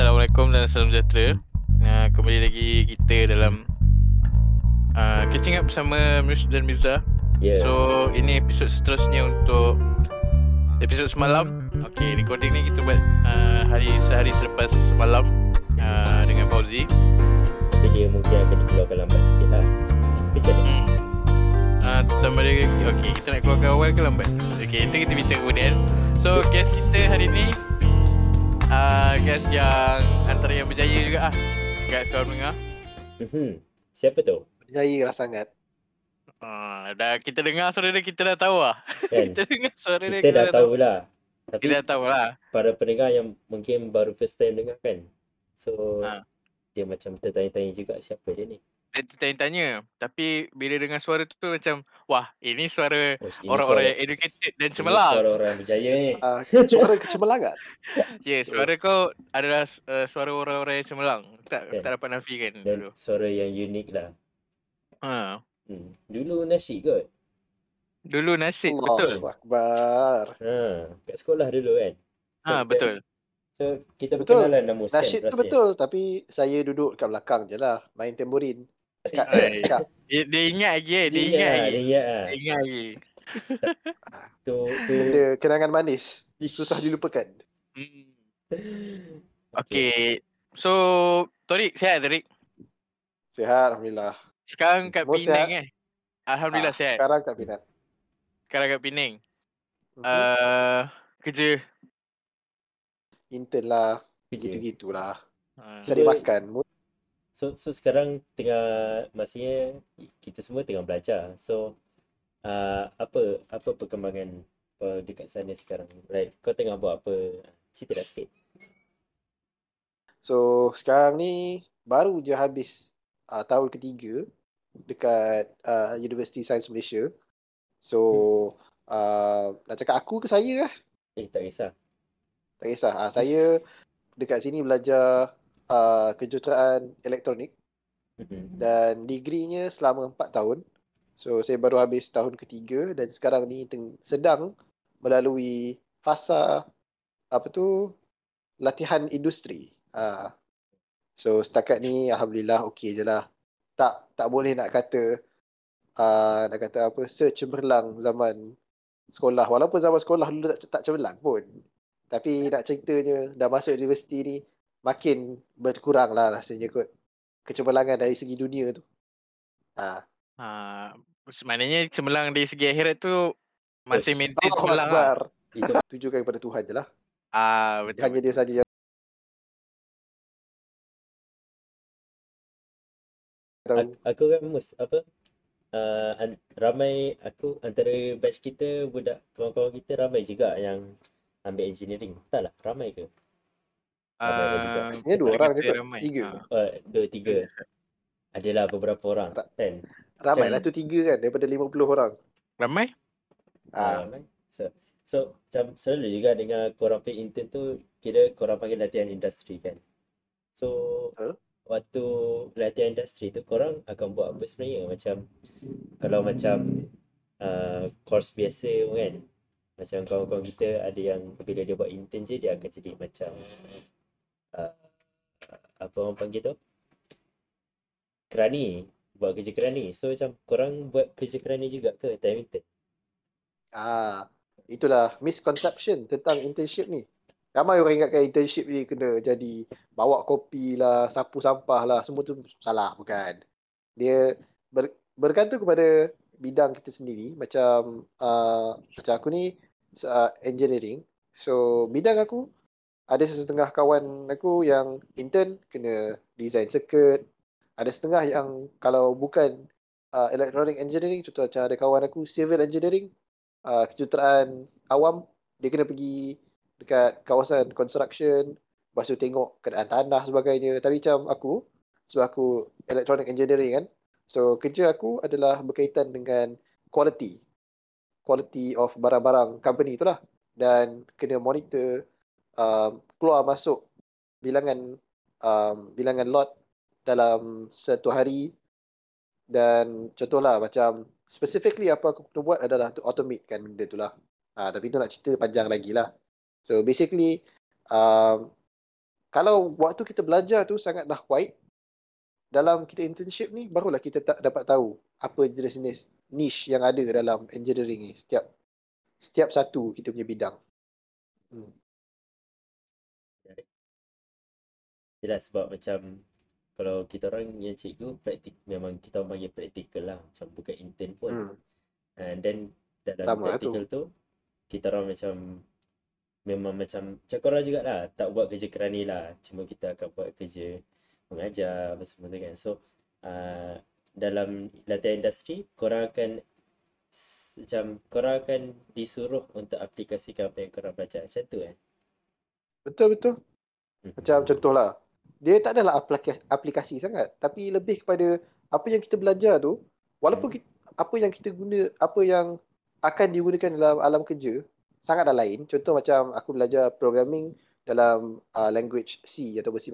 Assalamualaikum dan salam sejahtera. Uh, kembali lagi kita dalam uh, catching up bersama Mus dan Miza. Yeah. So ini episod seterusnya untuk episod semalam. Okay, recording ni kita buat uh, hari sehari selepas semalam uh, dengan Fauzi. Tapi dia mungkin akan dikeluarkan lambat sikit lah. Macam mana? Hmm. Uh, sama dia Okay kita nak keluarkan awal ke lambat Okay itu kita bincang kemudian So guest kita hari ni uh, Guest yang Antara yang berjaya juga ah Kat kawan mendengar Mhm. Siapa tu? Berjaya lah sangat. uh, dah, Kita dengar suara dia Kita dah tahu lah Kan? Kita dengar suara dia Kita dah tahu lah. Tapi Kita dah tahu lah para pendengar yang mungkin baru first time dengar kan. So Ha. dia macam tertanya-tanya juga siapa dia ni. Dia tanya-tanya Tapi bila dengar suara tu macam Wah ini suara Oh, ini Orang-orang yang suara- educated dan cemerlang Suara orang berjaya ni. Uh, suara kecemerlangan. Ya yeah, suara kau adalah uh, suara orang-orang yang cemerlang Tak, Kan? tak dapat nafikan Dan dulu suara yang unik lah. ha. Hmm. Dulu nasi kot. Dulu nasib betul Allahu Akbar. Ha, kat sekolah dulu kan. So, Ha betul. So kita Betul. berkenalan nama Nasyid tu rasanya. betul tapi saya duduk kat belakang je lah. Main tamborin. Dia, dia ingat lagi eh. Dia, Dia ingat lagi. dia ingat ah. Dia ingat lagi. Tu tu benda kenangan manis. Susah dilupakan. Hmm. Okay. So, Torik sihat Torik? Sihat Alhamdulillah. Sekarang kat Semua Penang sihat. eh? Alhamdulillah Ah, sihat. Sekarang kat Penang. Sekarang kat Penang. Mhm. Uh, kerja. Intern lah. kerja. Gitu-gitulah. Uh, Cari makan. So so sekarang tengah maksudnya kita semua tengah belajar. So uh, apa apa perkembangan uh, dekat sana sekarang? Like kau tengah buat apa? Cerita dah sikit. So sekarang ni baru je habis uh, tahun ketiga dekat uh, University Science Malaysia. So uh, nak cakap aku ke saya lah? Eh tak kisah. Tak kisah. Uh, saya dekat sini belajar uh, kejuruteraan elektronik Mhm. dan degree-nya selama 4 tahun. So saya baru habis tahun ketiga dan sekarang ni teng- sedang melalui fasa apa tu latihan industri. Uh, so setakat ni alhamdulillah okey je lah. Tak tak boleh nak kata uh, nak kata apa secemerlang zaman sekolah. Walaupun zaman sekolah dulu tak, tak cemerlang pun. Tapi nak ceritanya dah masuk universiti ni makin berkurang lah rasanya kot kecemerlangan dari segi dunia tu. Ha. uh, maknanya cemerlang dari segi akhirat tu masih Yes. maintain cemerlang lah. Itu Tujukan kepada Tuhan je lah. Ah betul. Hanya dia saja yang aku, aku kan mus apa? Uh, an, ramai aku antara batch kita budak kawan-kawan kita ramai juga yang ambil engineering. Tak lah, ramai ke? Ramai juga. Ah, Maksudnya dua orang je ramai. Tiga. Uh, dua tiga. Adalah beberapa orang Tak. kan. Ramai lah tu tiga kan daripada 50 orang. Ramai? Ha. Ah, so, so macam selalu juga dengan korang pergi intern tu kira korang panggil latihan industri kan. So Betul. waktu latihan industri tu korang akan buat apa sebenarnya macam kalau macam uh, course biasa kan macam kawan-kawan kita ada yang bila dia buat intern je dia akan jadi macam uh, apa orang panggil tu kerani buat kerja kerani so macam korang buat kerja kerani juga ke time intern Ah, itulah misconception tentang internship ni. Ramai orang ingatkan internship ni kena jadi bawa kopi lah, sapu sampah lah, semua tu salah bukan. Dia ber, bergantung kepada bidang kita sendiri. Macam uh, macam aku ni uh, engineering. So bidang aku ada setengah kawan aku yang intern kena design circuit. Ada setengah yang kalau bukan uh, electronic engineering, contoh macam ada kawan aku civil engineering, uh, kejuruteraan awam dia kena pergi dekat kawasan construction lepas tu tengok keadaan tanah sebagainya. Tapi macam aku sebab aku electronic engineering kan so kerja aku adalah berkaitan dengan quality. Quality of barang-barang company tu lah. Dan kena monitor um, keluar masuk bilangan um, bilangan lot dalam satu hari dan contohlah macam specifically apa aku kena buat adalah to automate kan benda tu lah. Ha, tapi tu nak cerita panjang lagi lah. So basically um, kalau waktu kita belajar tu sangat dah kuat, dalam kita internship ni barulah kita tak dapat tahu apa jenis-jenis niche yang ada dalam engineering ni setiap setiap satu kita punya bidang. Hmm. Yelah sebab macam kalau kita orang yang cikgu praktik memang kita orang panggil praktikal lah macam bukan intern pun. Hmm. And then dalam Sama lah tu. praktikal tu kita orang macam memang macam macam korang jugalah tak buat kerja kerani lah cuma kita akan buat kerja mengajar apa semua tu kan so uh, dalam latihan industri korang akan macam korang akan disuruh untuk aplikasikan apa yang korang belajar macam tu kan Betul betul. Mhm. Macam contohlah, dia tak adalah aplikasi, aplikasi sangat, tapi lebih kepada apa yang kita belajar tu, walaupun Hmm. kita, apa yang kita guna, apa yang akan digunakan dalam alam kerja, sangatlah lain. Contoh macam aku belajar programming dalam uh, language C atau C++.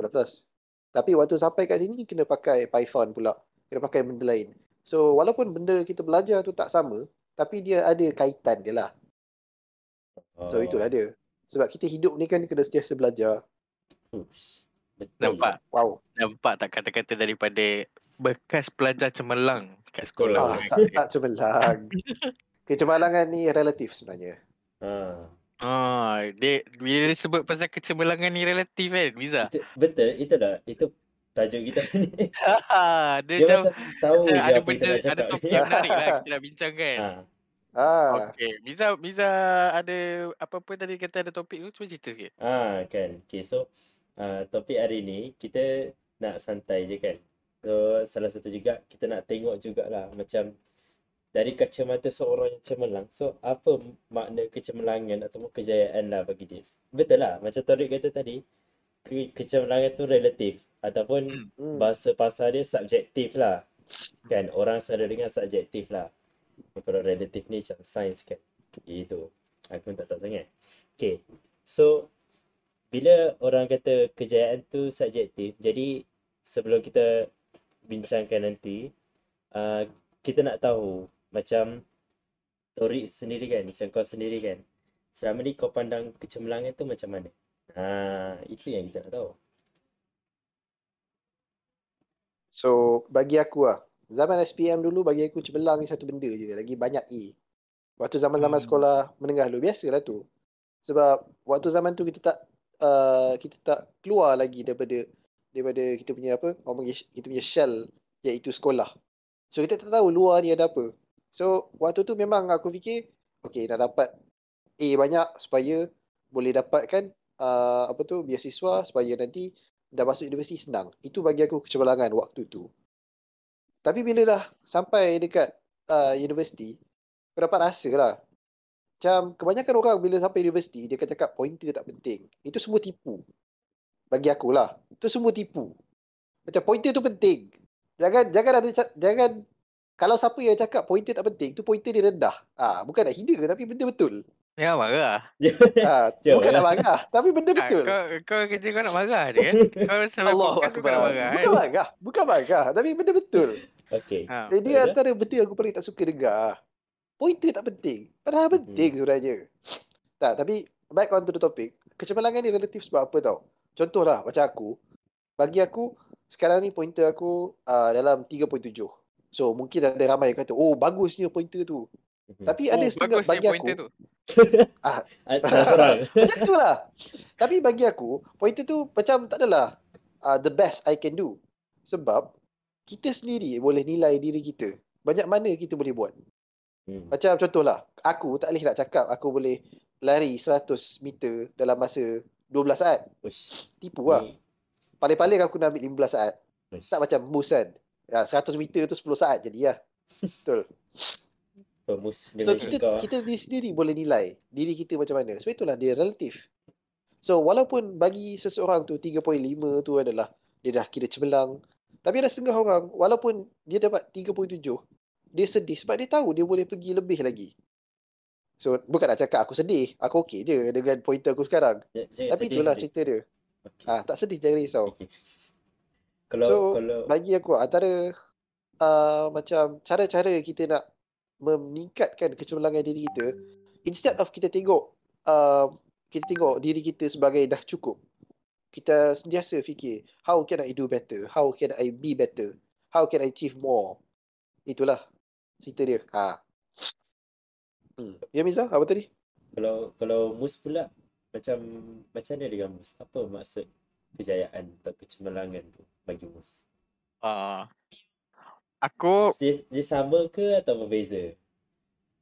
Tapi waktu sampai kat sini, kena pakai Python pula. Kena pakai benda lain. So, walaupun benda kita belajar tu tak sama, tapi dia ada kaitan dia lah. So, Oh, itulah dia. Sebab kita hidup ni kan kena sentiasa belajar. ush, betul Nampak? Wow. Nampak tak kata-kata daripada bekas pelajar cemerlang kat sekolah. Ah, tak, tak cemerlang. Kecemerlangan ni relatif sebenarnya. ha. Ah, dia bila dia sebut pasal kecemerlangan ni relatif kan, Miza. Itu, betul itulah itu tajuk kita ni Ha, dia, dia macam, macam tahu macam je ada apa kita benda nak ada topik ni. yang menarik lah kita nak bincangkan. ha. Ah, Okey, Miza Miza ada apa-apa tadi kata ada topik tu cuba cerita sikit. Ah kan. Okay, so uh, topik hari ni kita nak santai je kan. So salah satu juga kita nak tengok jugalah macam dari kacamata seorang yang cemerlang. So apa makna kecemerlangan ataupun kejayaan lah bagi dia. Betul lah macam Torik kata tadi. Ke kecemerlangan tu relatif ataupun Hmm. hmm. bahasa pasar dia subjektif lah. Kan orang selalu dengar subjektif lah. Kalau relatif ni macam sains kan. Gitu. Aku pun tak tahu sangat. Okay. So bila orang kata kejayaan tu subjektif, jadi sebelum kita bincangkan nanti, uh, kita nak tahu macam Torik sendiri kan, macam kau sendiri kan. Selama ni kau pandang kecemerlangan tu macam mana? Ha, itu yang kita nak tahu. So, bagi aku lah. Zaman SPM dulu bagi aku cemerlang ni satu benda je. Lagi banyak A. Waktu zaman-zaman Hmm. sekolah menengah dulu. Biasalah tu. Sebab waktu zaman tu kita tak uh, kita tak keluar lagi daripada daripada kita punya apa kita punya shell iaitu sekolah. So kita tak tahu luar ni ada apa. So waktu tu memang aku fikir okay nak dapat A banyak supaya boleh dapatkan uh, apa tu beasiswa supaya nanti dah masuk universiti senang. Itu bagi aku kecemerlangan waktu tu. Tapi bila dah sampai dekat uh, universiti, aku dapat rasa lah. Macam kebanyakan orang bila sampai universiti, dia akan cakap pointer tak penting. Itu semua tipu. Bagi aku lah. Itu semua tipu. Macam pointer tu penting. Jangan jangan ada jangan kalau siapa yang cakap pointer tak penting, tu pointer dia rendah. Ah, bukan nak hina tapi benda betul. Ya marah. Ah, Jom, bukan eh. nak marah, tapi benda Ah, betul. kau kau kerja kau nak marah je kan? Kau sampai Allah kau nak marah kan? Bukan marah, bukan marah, tapi benda betul. Okay. Ha. Jadi Betul. antara benda yang aku paling tak suka dengar. Pointer tak penting. Padahal penting sebenarnya. Tak, tapi back on to the topic. Kecemerlangan ni relatif sebab apa tau? Contohlah macam aku. Bagi aku, sekarang ni pointer aku uh, dalam 3.7. So mungkin ada ramai yang kata, oh bagusnya pointer tu. Tapi ada Oh, setengah bagus ni bagi aku, pointer tu. Ah, Salah seorang. macam tu lah. Tapi bagi aku, pointer tu macam tak adalah uh, the best I can do. Sebab kita sendiri boleh nilai diri kita. Banyak mana kita boleh buat. Hmm. Macam contohlah, aku tak boleh nak cakap aku boleh lari 100 meter dalam masa 12 saat. Ush. Tipu lah. Ni- Paling-paling aku nak ambil 15 saat. ush. Tak macam mus kan. Ya, 100 meter tu 10 saat jadi lah. Betul. Dia So kita kita diri sendiri boleh nilai diri kita macam mana. Sebab itulah dia relatif. So walaupun bagi seseorang tu 3.5 tu adalah dia dah kira cemerlang. Tapi ada setengah orang walaupun dia dapat 3.7 dia sedih sebab dia tahu dia boleh pergi lebih lagi. So bukan nak cakap aku sedih, aku okey je dengan pointer aku sekarang. J- jangan Tapi sedih, itulah Rik. cerita dia. Okay. Ah tak sedih jangan risau. Okay. Kalau So, kalau Bagi aku antara uh, macam cara-cara kita nak meningkatkan kecemerlangan diri kita instead of kita tengok uh, kita tengok diri kita sebagai dah cukup kita sentiasa fikir, how can I do better? How can I be better? How can I achieve more? Itulah cerita dia. Ha. Hmm. Ya Miza, apa tadi? Kalau kalau mus pula macam macam mana dengan mus? Apa maksud kejayaan atau kecemerlangan tu bagi mus? Ah. aku Dia, dia sama ke atau berbeza?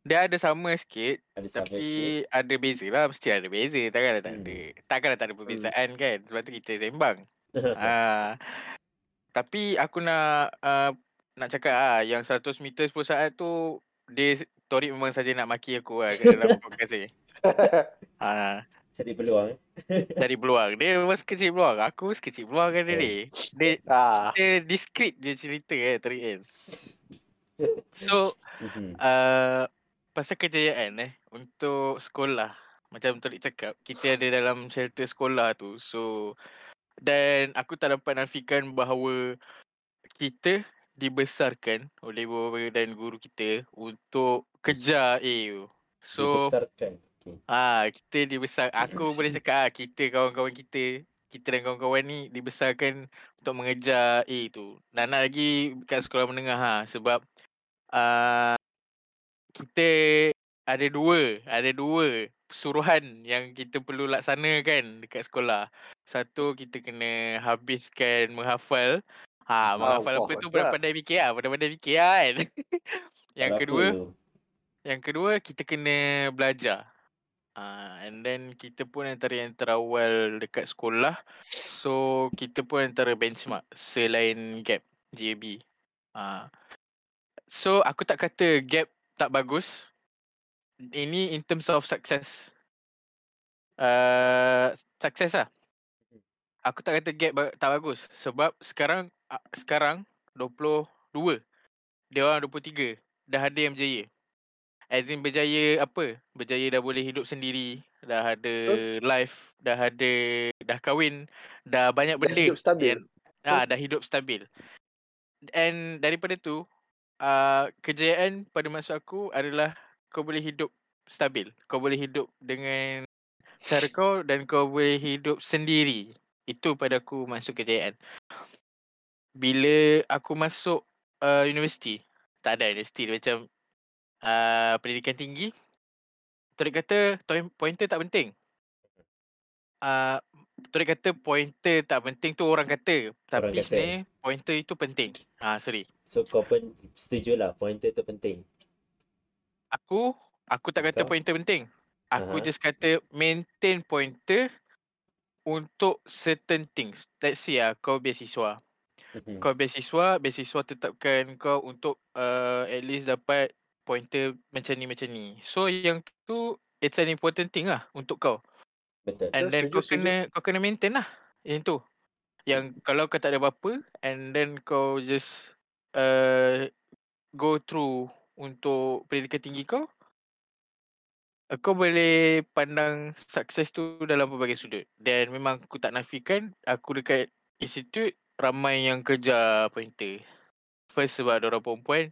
dia ada sama sikit Ada sama tapi sikit. ada beza lah mesti ada beza takkanlah tak Hmm. ada takkanlah tak ada perbezaan kan sebab tu kita sembang ah tapi aku nak uh, nak cakap ah yang 100 meter 10 saat tu dia Torik memang saja nak maki aku lah kat dalam podcast ni. Ah, Cari peluang. eh. cari peluang. Dia memang sekecil peluang. Aku sekecil peluang kan dia Oh. ni. Dia Ah, dia discreet je cerita eh Torik kan. So uh, pasal kejayaan eh untuk sekolah macam Torik cakap kita ada dalam shelter sekolah tu so dan aku tak dapat nafikan bahawa kita dibesarkan oleh bapa dan guru kita untuk kejar A tu. So Dibesarkan. Okay. ah kita dibesar aku boleh cakap ah kita kawan-kawan kita kita dan kawan-kawan ni dibesarkan untuk mengejar A tu. Dan nak lagi kat sekolah menengah ha sebab uh, kita ada dua, ada dua suruhan yang kita perlu laksanakan dekat sekolah. Satu kita kena habiskan menghafal. Ha, menghafal apa Allah tu Akbar. pandai fikir lah, pandai-pandai fikir lah kan. yang Kalau kedua, yang kedua kita kena belajar. Uh, and then kita pun antara yang terawal dekat sekolah. So kita pun antara benchmark selain gap GAB. Uh, so aku tak kata gap tak bagus. Ini in terms of success. Uh, success lah. Aku tak kata gap tak bagus sebab sekarang sekarang 22 dia orang 23 dah ada yang berjaya. As in berjaya apa? Berjaya dah boleh hidup sendiri, dah ada life, dah ada dah kahwin, dah banyak Dah benda hidup stabil. yang ah dah hidup stabil. And daripada tu uh, kejayaan pada masa aku adalah kau boleh hidup stabil. Kau boleh hidup dengan cara kau dan kau boleh hidup sendiri. Itu pada aku masuk kejayaan. Bila aku masuk uh, universiti, tak ada universiti macam uh, pendidikan tinggi. Torik kata pointer tak penting. Uh, Torik kata pointer tak penting tu orang kata. Tapi kata. sebenarnya pointer itu penting. Ah sorry. so kau pun setuju lah pointer tu penting. Aku aku tak kata Kau? pointer penting. Aku Aha. just kata maintain pointer untuk certain things. Let's say ah kau beasiswa. Mhm. Kau beasiswa, beasiswa tetapkan kau untuk uh, at least dapat pointer macam ni macam ni. So yang tu it's an important thing lah untuk kau. Betul. And then kau kena kau kena maintain lah yang tu. Yang kalau kau tak ada apa-apa and then kau just uh, go through untuk pendidikan tinggi kau kau boleh pandang sukses tu dalam pelbagai sudut. Dan memang aku tak nafikan aku dekat institut ramai yang kejar pointer. First sebab dia orang perempuan.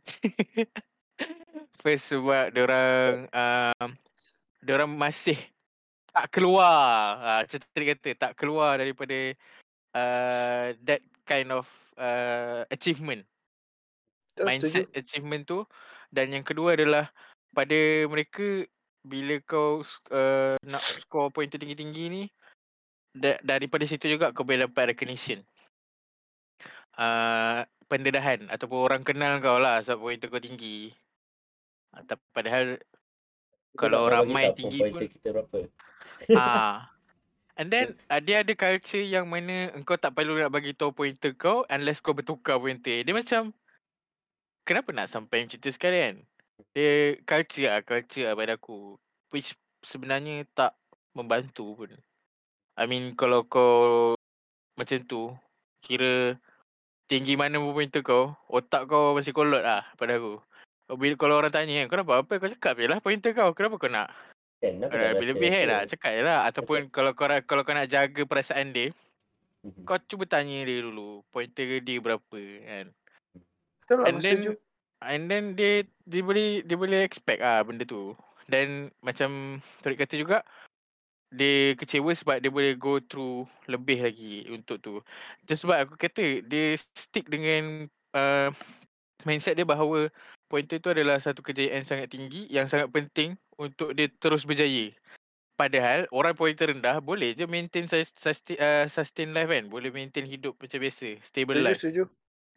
First sebab dia orang um, dia orang masih tak keluar. Ah, tadi kata tak keluar daripada uh, that kind of uh, achievement mindset achievement tu dan yang kedua adalah pada mereka bila kau uh, nak score pointer tinggi-tinggi ni da- daripada situ juga kau boleh dapat recognition. Uh, pendedahan ataupun orang kenal kau lah sebab pointer kau tinggi. Uh, tapi padahal Kau kalau ramai tinggi pun kita berapa. ah. And then uh, dia ada culture yang mana engkau tak perlu nak bagi tahu pointer kau unless kau bertukar pointer dia macam kenapa nak sampai macam tu sekarang kan dia culture lah culture lah pada aku which sebenarnya tak membantu pun. I mean kalau kau macam tu kira tinggi mana pun pointer kau otak kau masih kolot lah pada aku. Bila kalau orang tanya kan kau nampak apa? Kau cakap je lah pointer kau kenapa kau nak? Kan, kenapa Uh, tak lebih-lebih kan lah cakap je lah. Ataupun kalau kau kalau kau nak jaga perasaan dia Mhm. kau cuba tanya dia dulu pointer dia berapa kan. Betul lah, and aku then setuju. And then dia dia boleh dia boleh expect ah benda tu dan macam Torik kata juga dia kecewa sebab dia boleh go through lebih lagi untuk tu. Itu sebab aku kata dia stick dengan uh, mindset dia bahawa pointer tu adalah satu kejayaan sangat tinggi yang sangat penting untuk dia terus berjaya. Padahal orang pointer rendah boleh je maintain sus- sustain, uh, sustain life kan. Boleh maintain hidup macam biasa. Stable Setuju, life. setuju.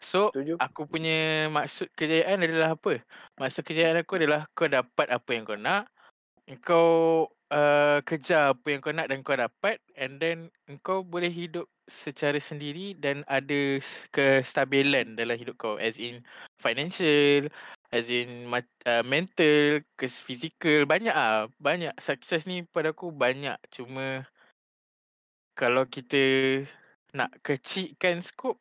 So Setuju. aku punya maksud kejayaan adalah apa? Maksud kejayaan aku adalah kau dapat apa yang kau nak. Kau uh, kejar apa yang kau nak dan kau dapat. And then kau boleh hidup secara sendiri dan ada kestabilan dalam hidup kau. As in financial, as in uh, mental, kes physical. Banyak ah, Banyak. Sukses ni pada aku banyak. Cuma kalau kita nak kecilkan skop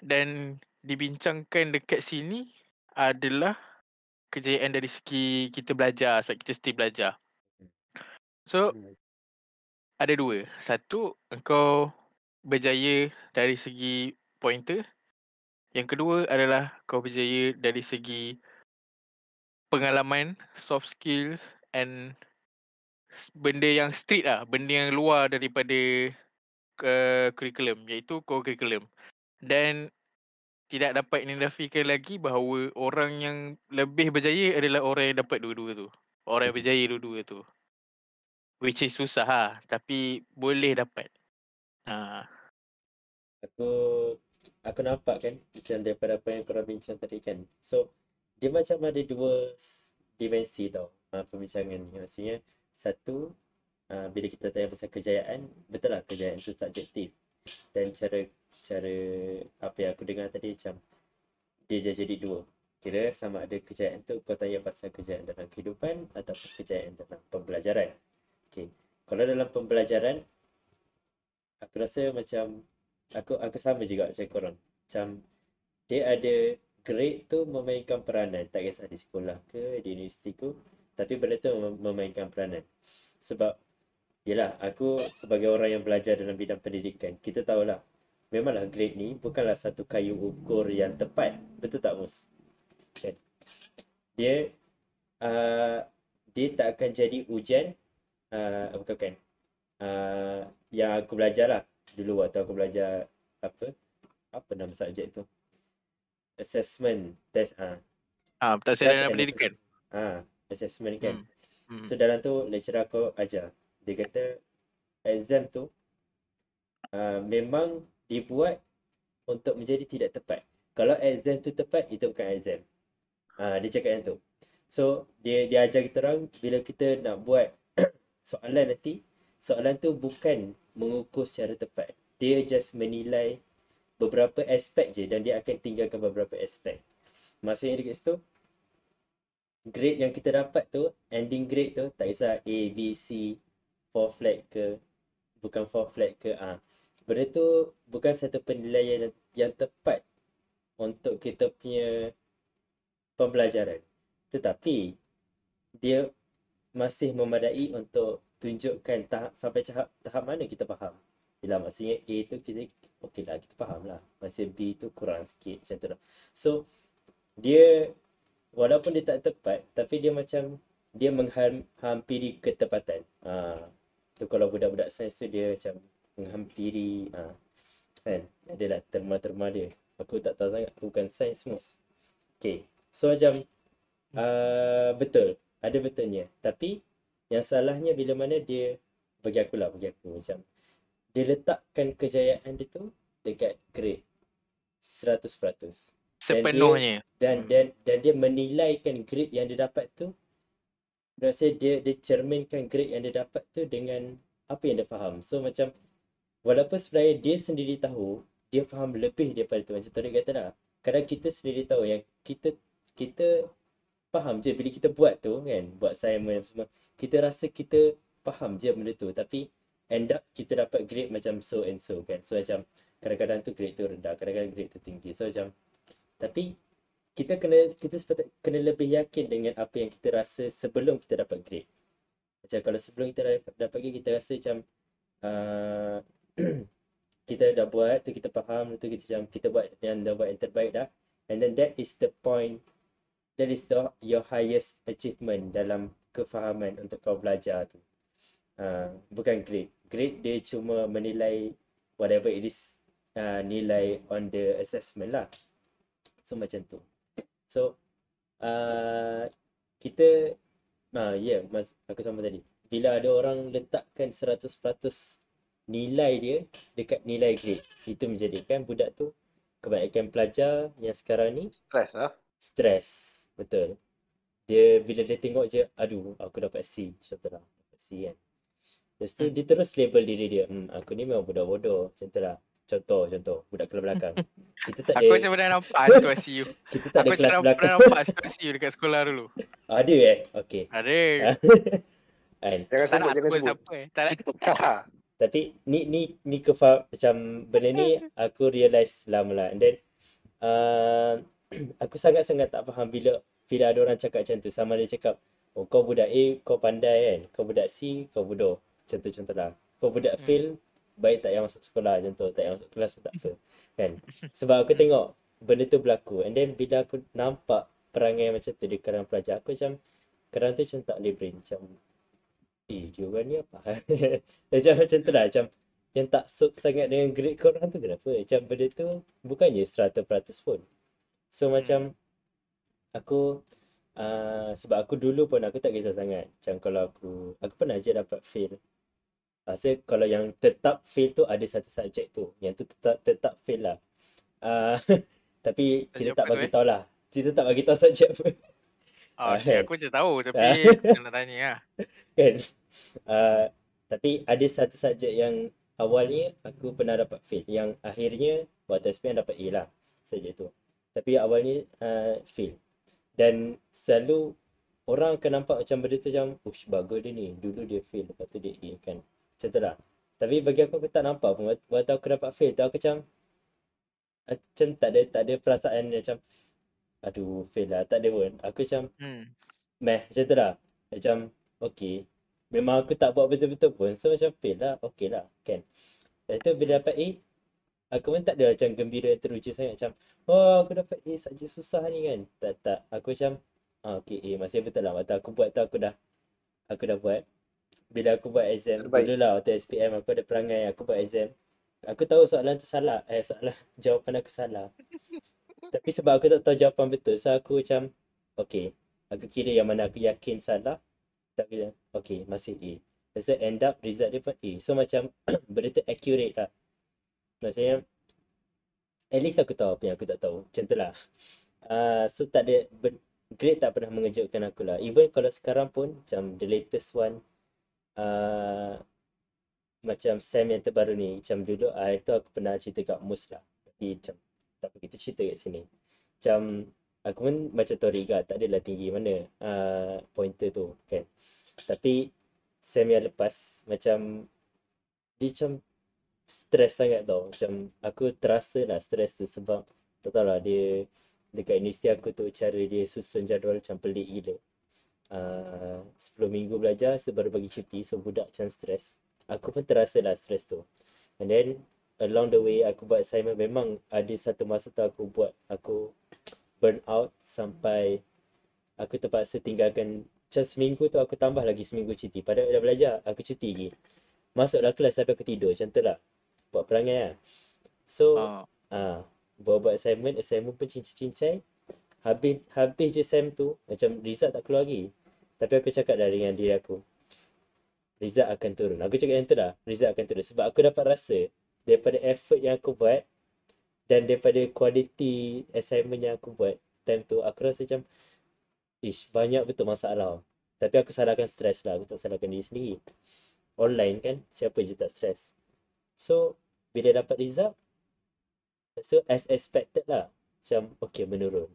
dan dibincangkan dekat sini adalah kejayaan dari segi kita belajar sebab kita still belajar. So Hmm. ada dua. Satu engkau berjaya dari segi pointer. Yang kedua adalah kau berjaya dari segi pengalaman, soft skills and benda yang street lah. Benda yang luar daripada uh, curriculum iaitu core curriculum. Dan tidak dapat dinafikan lagi bahawa orang yang lebih berjaya adalah orang yang dapat dua-dua tu. Orang yang berjaya dua-dua tu. Which is susah lah. Tapi boleh dapat. Ha. aku aku nampak kan macam daripada apa yang korang bincang tadi kan. So dia macam ada dua dimensi tau uh, perbincangan ni. Maksudnya satu uh, bila kita tanya pasal kejayaan, betul lah kejayaan tu subjektif. Dan cara cara apa yang aku dengar tadi macam dia dah jadi dua. Kira sama ada kejayaan tu kau tanya pasal kejayaan dalam kehidupan ataupun kejayaan dalam pembelajaran. Okay. Kalau dalam pembelajaran aku rasa macam aku aku sama juga macam korang. Macam dia ada grade tu memainkan peranan tak kisah di sekolah ke di universiti tu tapi benda tu mem- memainkan peranan. Sebab Yelah, aku sebagai orang yang belajar dalam bidang pendidikan, kita tahulah memanglah grade ni bukanlah satu kayu ukur yang tepat. Betul tak, Mus? Kan? Dia uh, dia tak akan jadi ujian uh, bukan kan? Uh, yang aku belajar lah dulu waktu aku belajar apa? Apa nama subjek tu? Assessment test ah. Ah, tak Test saya pendidikan. Ah, assessment kan. Hmm. So dalam tu lecturer aku ajar. Dia kata exam tu uh, memang dibuat untuk menjadi tidak tepat. Kalau exam tu tepat, itu bukan exam. Uh, dia cakap yang tu. So dia dia ajar kita orang bila kita nak buat soalan nanti, soalan tu bukan mengukur secara tepat. Dia just menilai beberapa aspek je dan dia akan tinggalkan beberapa aspek. Maksudnya dekat situ, grade yang kita dapat tu, ending grade tu, tak kisah A, B, C, 4 flag ke, bukan 4 flag ke, ah. Benda tu bukan satu penilaian yang, yang tepat untuk kita punya pembelajaran. Tetapi, dia masih memadai untuk tunjukkan tahap, sampai tahap, tahap mana kita faham. Yelah maksudnya A tu kita, okey lah kita faham lah. Masa B tu kurang sikit macam tu lah. So, dia walaupun dia tak tepat tapi dia macam dia menghampiri ketepatan. Ha, tu kalau budak-budak sains tu dia macam menghampiri ha, kan. Adalah terma-terma dia. Aku tak tahu sangat aku bukan sains mus. Okay. So macam uh, betul. Ada betulnya. Tapi yang salahnya bila mana dia bagi aku lah bagi aku macam dia letakkan kejayaan dia tu dekat grade 100%. Sepenuhnya. dan Hmm. dan dan dia menilaikan grade yang dia dapat tu rasa dia dia cerminkan grade yang dia dapat tu dengan apa yang dia faham. So macam walaupun sebenarnya dia sendiri tahu dia faham lebih daripada tu macam Torik kata dah. Kadang kita sendiri tahu yang kita kita faham je bila kita buat tu kan, buat assignment semua, kita rasa kita faham je benda tu tapi end up kita dapat grade macam so and so kan. So macam kadang-kadang tu grade tu rendah, kadang-kadang grade tu tinggi. So macam tapi kita kena kita kena lebih yakin dengan apa yang kita rasa sebelum kita dapat grade. Macam kalau sebelum kita dapat, dapat grade kita rasa macam uh, kita dah buat tu kita faham tu kita macam kita buat yang dah buat yang terbaik dah and then that is the point that is the your highest achievement dalam kefahaman untuk kau belajar tu. Uh, bukan grade. Grade dia cuma menilai whatever it is uh, nilai on the assessment lah. So macam tu. So uh, kita ah uh, ya yeah, mas aku sama tadi. Bila ada orang letakkan 100% nilai dia dekat nilai grade, itu menjadikan budak tu kebanyakan pelajar yang sekarang ni Stress lah. stres. Betul. Dia bila dia tengok je, aduh aku dapat C. Contohlah. Dapat C kan. Lepas tu dia terus label diri dia. Hmm, aku ni memang budak bodoh. Tu lah. Contoh, contoh. Budak kelas belakang. Kita tak ada, Aku macam pernah nampak situasi you. kita tak ada Aku kelas macam belakang. pernah nampak situasi you dekat sekolah dulu. Ada eh? Okay. Ada. Kan. Jangan Tak sebut, nak jangan aku sebut. siapa eh. Tak nak. Tapi ni ni ni kefa macam benda ni aku realise lama lah. And then uh, aku sangat-sangat tak faham bila bila ada orang cakap macam tu. Sama dia cakap, oh kau budak A, kau pandai kan. Kau budak C, kau bodoh. Macam tu contoh lah. Kau budak Hmm. fail, baik tak payah masuk sekolah tu. Tak payah masuk kelas pun tak apa. Kan. Sebab aku tengok benda tu berlaku. And then bila aku nampak perangai macam tu di kalangan pelajar, aku macam kadang tu macam tak boleh brain. Macam eh dia orang ni apa macam macam tu lah macam yang tak sup sangat dengan grade korang tu kenapa macam benda tu bukannya 100% pun so macam aku uh, sebab aku dulu pun aku tak kisah sangat macam kalau aku aku pernah je dapat fail Rasa kalau yang tetap fail tu ada satu subjek tu. Yang tu tetap tetap fail lah. Uh, tapi kita tak bagi eh? tahu lah. Kita tak bagi tahu subjek apa. Oh, Ah, okay, kan? aku macam tahu tapi nak tanya lah. kan? Uh, tapi ada satu subjek yang awalnya aku pernah dapat fail. Yang akhirnya waktu SPM dapat A lah subjek tu. Tapi awalnya uh, fail. Dan selalu orang akan nampak macam benda tu macam ush bagus dia ni. Dulu dia fail lepas tu dia A kan macam tu lah tapi bagi aku aku tak nampak pun. Waktu- aku dapat fail tu aku macam macam tak ada tak ada perasaan macam aduh fail lah. Tak ada pun. Aku macam Hmm. meh macam tu lah macam okay. Memang aku tak buat betul-betul pun. So macam fail lah. Okay lah. Kan? Lepas tu bila dapat A aku pun tak ada macam gembira teruja sangat. Macam oh aku dapat A saja susah ni kan? Tak tak. Aku macam ah, okay A masih betul lah. Waktu aku buat tu aku dah aku dah buat bila aku buat exam Terbaik. dulu lah waktu SPM aku ada perangai aku buat exam. Aku tahu soalan tu salah eh soalan jawapan aku salah. Tapi sebab aku tak tahu jawapan betul so aku macam okay. Aku kira yang mana aku yakin salah tapi okay masih A. So end up result dia pun A. So macam benda tu accurate lah. Maksudnya at least aku tahu apa yang aku tak tahu. Macam tu lah. Uh, so tak ada grade tak pernah mengejutkan aku lah. Even kalau sekarang pun macam the latest one uh, macam Sam yang terbaru ni macam dulu uh, itu aku pernah cerita kat Mus lah. Tapi macam tak kita cerita kat sini. Macam aku pun macam Toriga tak adalah tinggi mana uh, pointer tu kan. Tapi Sam yang lepas macam dia macam stres sangat tau. Macam aku terasa lah stres tu sebab tak tahu lah dia dekat universiti aku tu cara dia susun jadual macam pelik gila uh, 10 minggu belajar so baru bagi cuti so budak macam stres aku pun terasa lah stres tu. And then along the way aku buat assignment. Memang ada satu masa tu aku buat aku burn out sampai aku terpaksa tinggalkan. Macam seminggu tu aku tambah lagi seminggu cuti. Padahal dah belajar aku cuti lagi. Masuklah kelas tapi aku tidur. Macam tu lah. Buat perangai lah. So ah. buat-buat assignment assignment pun cincai-cincai. Habis habis je sem tu macam result tak keluar lagi tapi aku cakap dah dengan diri aku result akan turun. Aku cakap yang tu dah result akan turun. Sebab aku dapat rasa daripada effort yang aku buat dan daripada quality assignment yang aku buat time tu aku rasa macam ish banyak betul masalah. Tapi aku salahkan stres lah. Aku tak salahkan diri sendiri. Online kan siapa je tak stres so bila dapat result so as expected lah. Macam okay menurun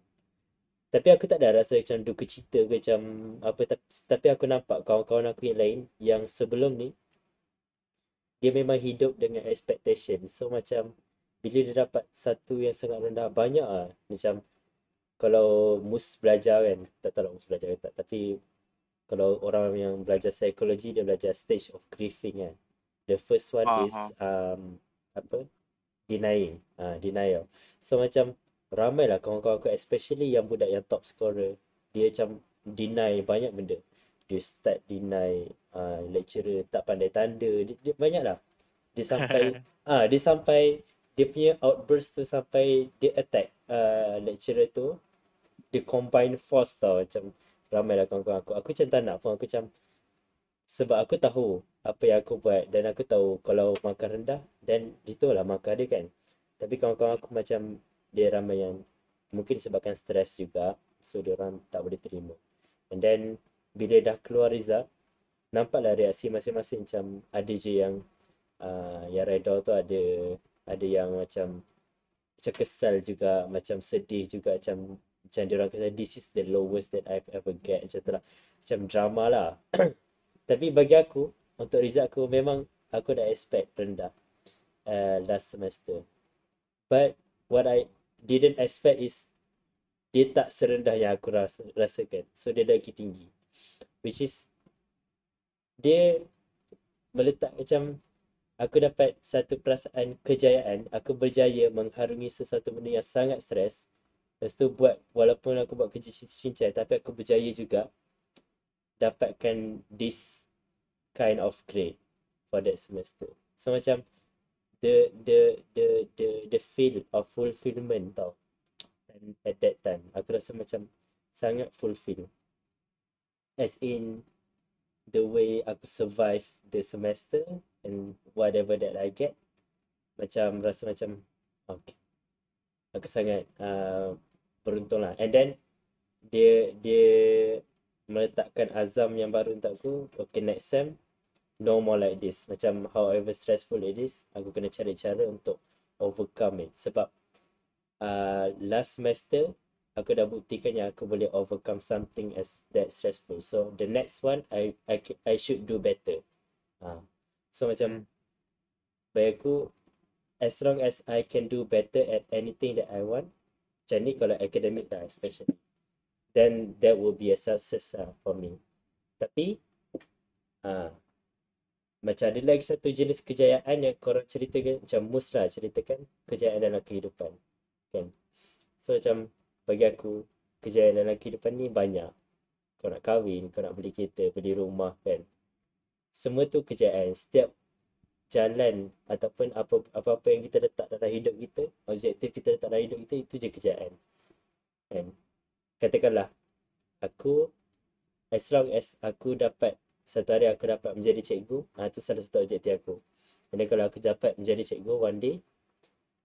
tapi aku tak ada rasa macam duka cita ke macam apa tapi, tapi aku nampak kawan-kawan aku yang lain yang sebelum ni dia memang hidup dengan expectation. So macam bila dia dapat satu yang sangat rendah banyak lah. Macam kalau mus belajar kan tak tahu lah mus belajar ke tak tapi kalau orang yang belajar psikologi dia belajar stage of grieving kan. The first one Ah, is um, apa? Denying ah denial. So macam ramai lah kawan-kawan aku especially yang budak yang top scorer. Dia macam deny banyak benda. Dia start deny uh, lecturer tak pandai tanda. Dia, dia banyak lah. Dia sampai ah dia sampai dia punya outburst tu sampai dia attack uh, lecturer tu. Dia combine force tau macam ramai lah kawan-kawan aku. Aku macam tak nak pun. Aku macam sebab aku tahu apa yang aku buat dan aku tahu kalau markah rendah dan lah markah dia kan. Tapi kawan-kawan aku macam dia ramai yang mungkin disebabkan stres juga so dia orang tak boleh terima. And then bila dah keluar result nampaklah reaksi masing-masing macam ada je yang uh, yang redor tu ada ada yang macam macam kesal juga macam sedih juga macam macam dia orang kata this is the lowest that I've ever get macam tu lah. Macam drama lah. Tapi bagi aku untuk result aku memang aku dah expect rendah uh, last semester. But what I didn't expect is dia tak serendah yang aku rasa, rasakan. So dia lagi tinggi. Which is dia meletak macam aku dapat satu perasaan kejayaan. Aku berjaya mengharungi sesuatu benda yang sangat stres. Lepas tu buat walaupun aku buat kerja cincai tapi aku berjaya juga dapatkan this kind of grade for that semester. So macam the the the the the feel of fulfillment tau. And at that time aku rasa macam sangat fulfill. As in the way aku survive the semester and whatever that I get macam rasa macam okay aku sangat uh, beruntung lah. And then dia dia meletakkan azam yang baru untuk aku okay next sem no more like this macam however stressful it is aku kena cari cara untuk overcome it sebab uh, last semester aku dah buktikan yang aku boleh overcome something as that stressful. So the next one I I I should do better. Uh, so macam bagi aku as long as I can do better at anything that I want, macam ni kalau academic lah especially, then that will be a success uh, for me. Tapi uh, macam ada lagi satu jenis kejayaan yang korang ceritakan macam Mus lah ceritakan kejayaan dalam kehidupan kan? So macam bagi aku kejayaan dalam kehidupan ni banyak. Kau nak kahwin kau nak beli kereta beli rumah kan? Semua tu kejayaan. Setiap jalan ataupun apa apa-apa yang kita letak dalam hidup kita objektif kita letak dalam hidup kita itu je kejayaan kan? Katakanlah aku as long as aku dapat satu hari aku dapat menjadi cikgu. Ah tu salah satu objektif aku. Dan kalau aku dapat menjadi cikgu one day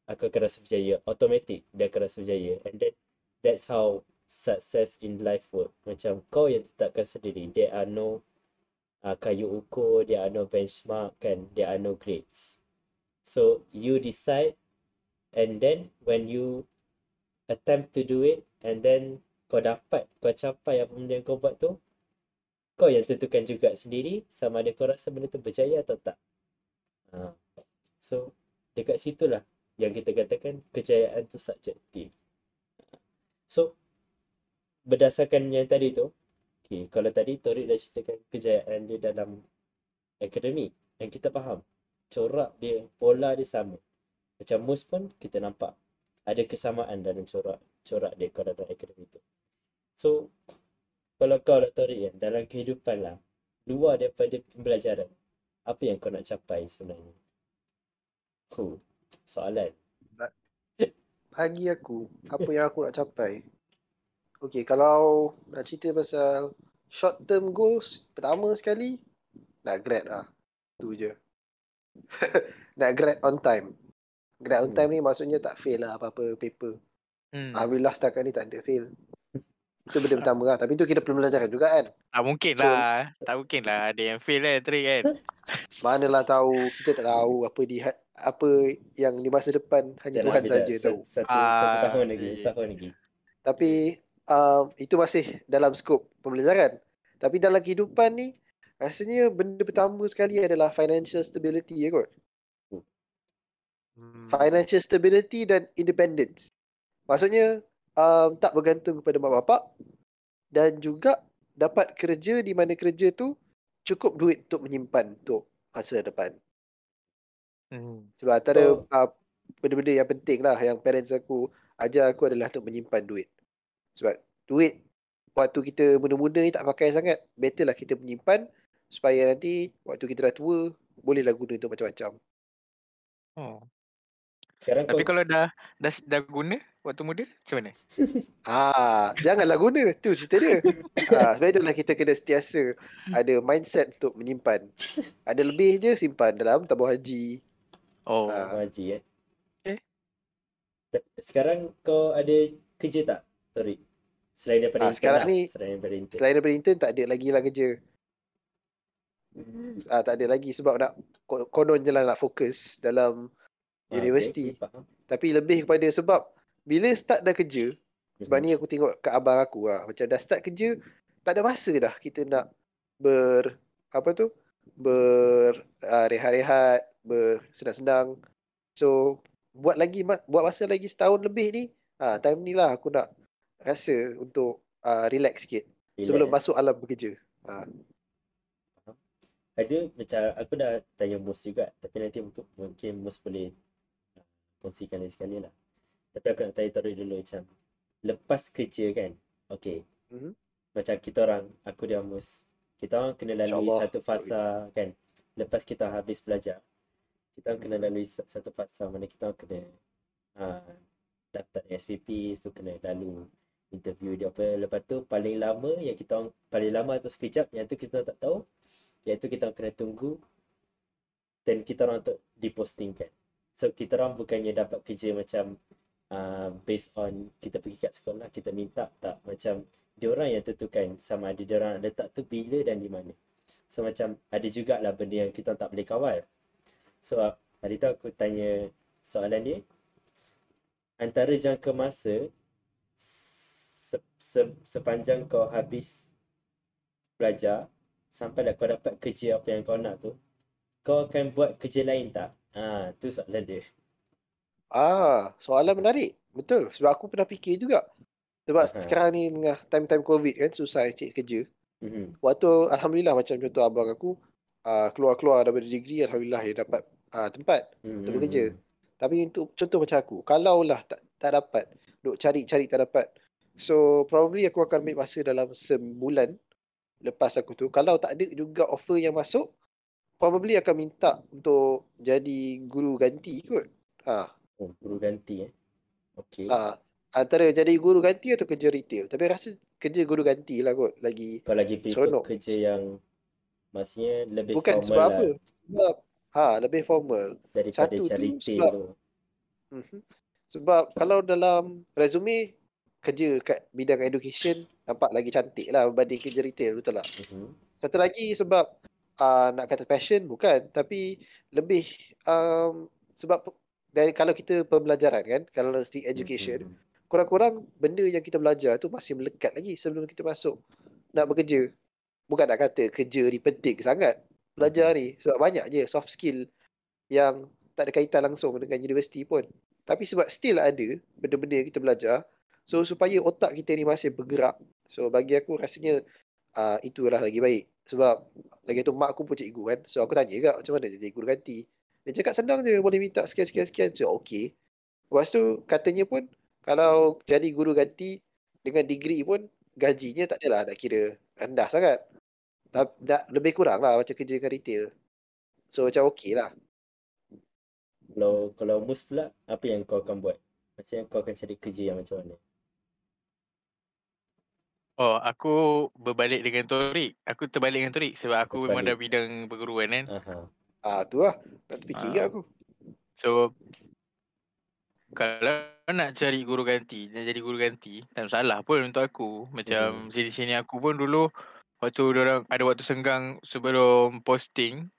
aku akan rasa berjaya. Automatic dia akan rasa berjaya. And then that's how success in life work. Macam kau yang tetapkan sendiri there are no uh, kayu ukur there are no benchmark kan? There are no grades. So you decide and then when you attempt to do it and then kau dapat kau capai apa benda yang kau buat tu kau yang tentukan juga sendiri sama ada kau rasa benda tu berjaya atau tak uh, so dekat situlah yang kita katakan kejayaan tu subjektif. So, berdasarkan yang tadi tu, okay, kalau tadi Torik dah ceritakan kejayaan dia dalam akademik, yang kita faham, corak dia, pola dia sama. Macam Mus pun kita nampak ada kesamaan dalam corak corak dia kalau dalam akademik tu. So, kalau kau lah Torik kan, dalam kehidupan lah, luar daripada pembelajaran, apa yang kau nak capai sebenarnya? Cool soalan. Bagi aku, apa yang aku nak capai? Okay, kalau nak cerita pasal short term goals, pertama sekali, nak grad lah. Tu je. nak grad on time. Grad on time hmm. ni maksudnya tak fail lah apa-apa paper. Hmm. Alhamdulillah setakat ni tak ada fail. Itu benda pertama lah. Tapi tu kita perlu belajar juga kan. Tak mungkin lah. So, tak mungkin lah ada yang fail lah trik kan. Manalah tahu. Kita tak tahu apa di apa yang di masa depan hanya Tuhan saja tahu. Satu, ah, satu tahun lagi. Yeah. Tahun lagi. Tapi uh, itu masih dalam skop pembelajaran. Tapi dalam kehidupan ni rasanya benda pertama sekali adalah financial stability ya kot. Hmm. Financial stability dan independence. Maksudnya um, tak bergantung kepada mak bapak dan juga dapat kerja di mana kerja tu cukup duit untuk menyimpan untuk masa depan. Hmm. Sebab antara oh. uh, benda-benda yang penting lah yang parents aku ajar aku adalah untuk menyimpan duit. Sebab duit waktu kita muda-muda ni tak pakai sangat, better lah kita menyimpan supaya nanti waktu kita dah tua, bolehlah guna untuk macam-macam. Oh. Sekarang Tapi kau kalau dah dah dah guna waktu muda macam mana? Ah, janganlah guna. Tu cerita dia. ah, sebab itulah kita kena sentiasa ada mindset untuk menyimpan. Ada lebih je simpan dalam tabung haji. Oh. Ah. haji eh. Okay. Ta- Sekarang kau ada kerja tak, Torik? Selain daripada Ah, intern sekarang lah. ni- Selain daripada intern. Selain daripada intern tak ada lagi lah kerja. Ah, tak ada lagi sebab nak ko- konon je lah nak fokus dalam Ah, universiti. okay, okay, faham. Tapi lebih kepada sebab bila start dah kerja, sebab Mhm. ni aku tengok kat abang aku lah. Macam dah start kerja, tak ada masa dah kita nak ber, apa tu, ber uh, rehat-rehat, bersenang-senang. So, buat lagi, buat masa lagi setahun lebih ni, ah time ni lah aku nak rasa untuk uh, relax sikit. Relax, sebelum masuk alam bekerja. Ha. Ada macam aku dah tanya Mus juga tapi nanti mungkin, Mus boleh kongsikan lagi sekali lah. Tapi aku nak tanya Torik dulu macam lepas kerja kan. Okay. Mhm. Macam kita orang, aku dan Mus, kita orang kena lalui InsyaAllah. satu fasa kan. Lepas kita habis belajar, kita orang kena lalui sa- satu fasa mana kita orang kena uh, daftar SVP, tu kena lalu interview dia apa. Lepas tu paling lama yang kita orang, paling lama atau sekejap yang tu kita tak tahu iaitu kita orang kena tunggu dan kita orang untuk dipostingkan. So kita orang bukannya dapat kerja macam uh, based on kita pergi kat sekolah kita minta tak macam dia orang yang tentukan sama ada dia orang letak tu bila dan di mana. So macam ada jugalah benda yang kita tak boleh kawal. So uh, hari tu aku tanya soalan dia antara jangka masa se, se, sepanjang kau habis belajar sampai dah kau dapat kerja apa yang kau nak tu kau akan buat kerja lain tak? Ah, tu soalan dia. Ah, soalan menarik. Betul. Sebab aku pernah fikir juga. Sebab Aha. sekarang ni tengah time-time COVID kan, susah cari kerja. Mhm. Waktu Alhamdulillah macam contoh abang aku, uh, keluar-keluar daripada degree, Alhamdulillah dia dapat uh, tempat untuk Mhm. bekerja. Tapi untuk contoh macam aku, kalau lah tak, tak dapat, duk cari-cari tak dapat. So probably aku akan ambil masa dalam sebulan lepas aku tu. Kalau tak ada juga offer yang masuk, probably akan minta untuk jadi guru ganti kot. Ah, Oh, guru ganti eh. Okey. ah, antara jadi guru ganti atau kerja retail. Tapi rasa kerja guru ganti lah kot. Lagi Kau lagi seronok. kerja yang maksudnya lebih Bukan formal sebab lah apa. Sebab ha, lebih formal. daripada Satu tu cari retail sebab- tu. Mhm. Sebab kalau dalam resume kerja kat bidang education nampak lagi cantik lah berbanding kerja retail betul tak? Mhm. Satu lagi sebab uh, nak kata passion bukan tapi lebih um, sebab dari kalau kita pembelajaran kan kalau strict education Mhm. kurang-kurang benda yang kita belajar tu masih melekat lagi sebelum kita masuk nak bekerja. Bukan nak kata kerja ni penting sangat. Belajar ni sebab banyak je soft skill yang tak ada kaitan langsung dengan universiti pun. Tapi sebab still ada benda-benda yang kita belajar. So supaya otak kita ni masih bergerak. So bagi aku rasanya uh, itulah lagi baik. Sebab lagi tu mak aku pun cikgu kan. So aku tanya juga macam mana dia guru ganti. Dia cakap senang je boleh minta sekian-sekian-sekian. So okey. Lepas tu katanya pun kalau jadi guru ganti dengan degree pun gajinya tak adalah nak kira rendah sangat. Tak, tak lebih kurang lah macam kerja dengan retail. So macam okey lah. Kalau kalau Mus pula apa yang kau akan buat? Maksudnya kau akan cari kerja yang macam mana? Oh, aku berbalik dengan Torik. Aku terbalik dengan Torik sebab aku memang dah Terbalik. bidang perguruan kan. Aha. Ah tu lah. Nak terfikir Ah. aku. So kalau nak cari guru ganti, nak jadi guru ganti, tak salah pun untuk aku. Macam Mhm. sini-sini aku pun dulu waktu orang ada waktu senggang sebelum posting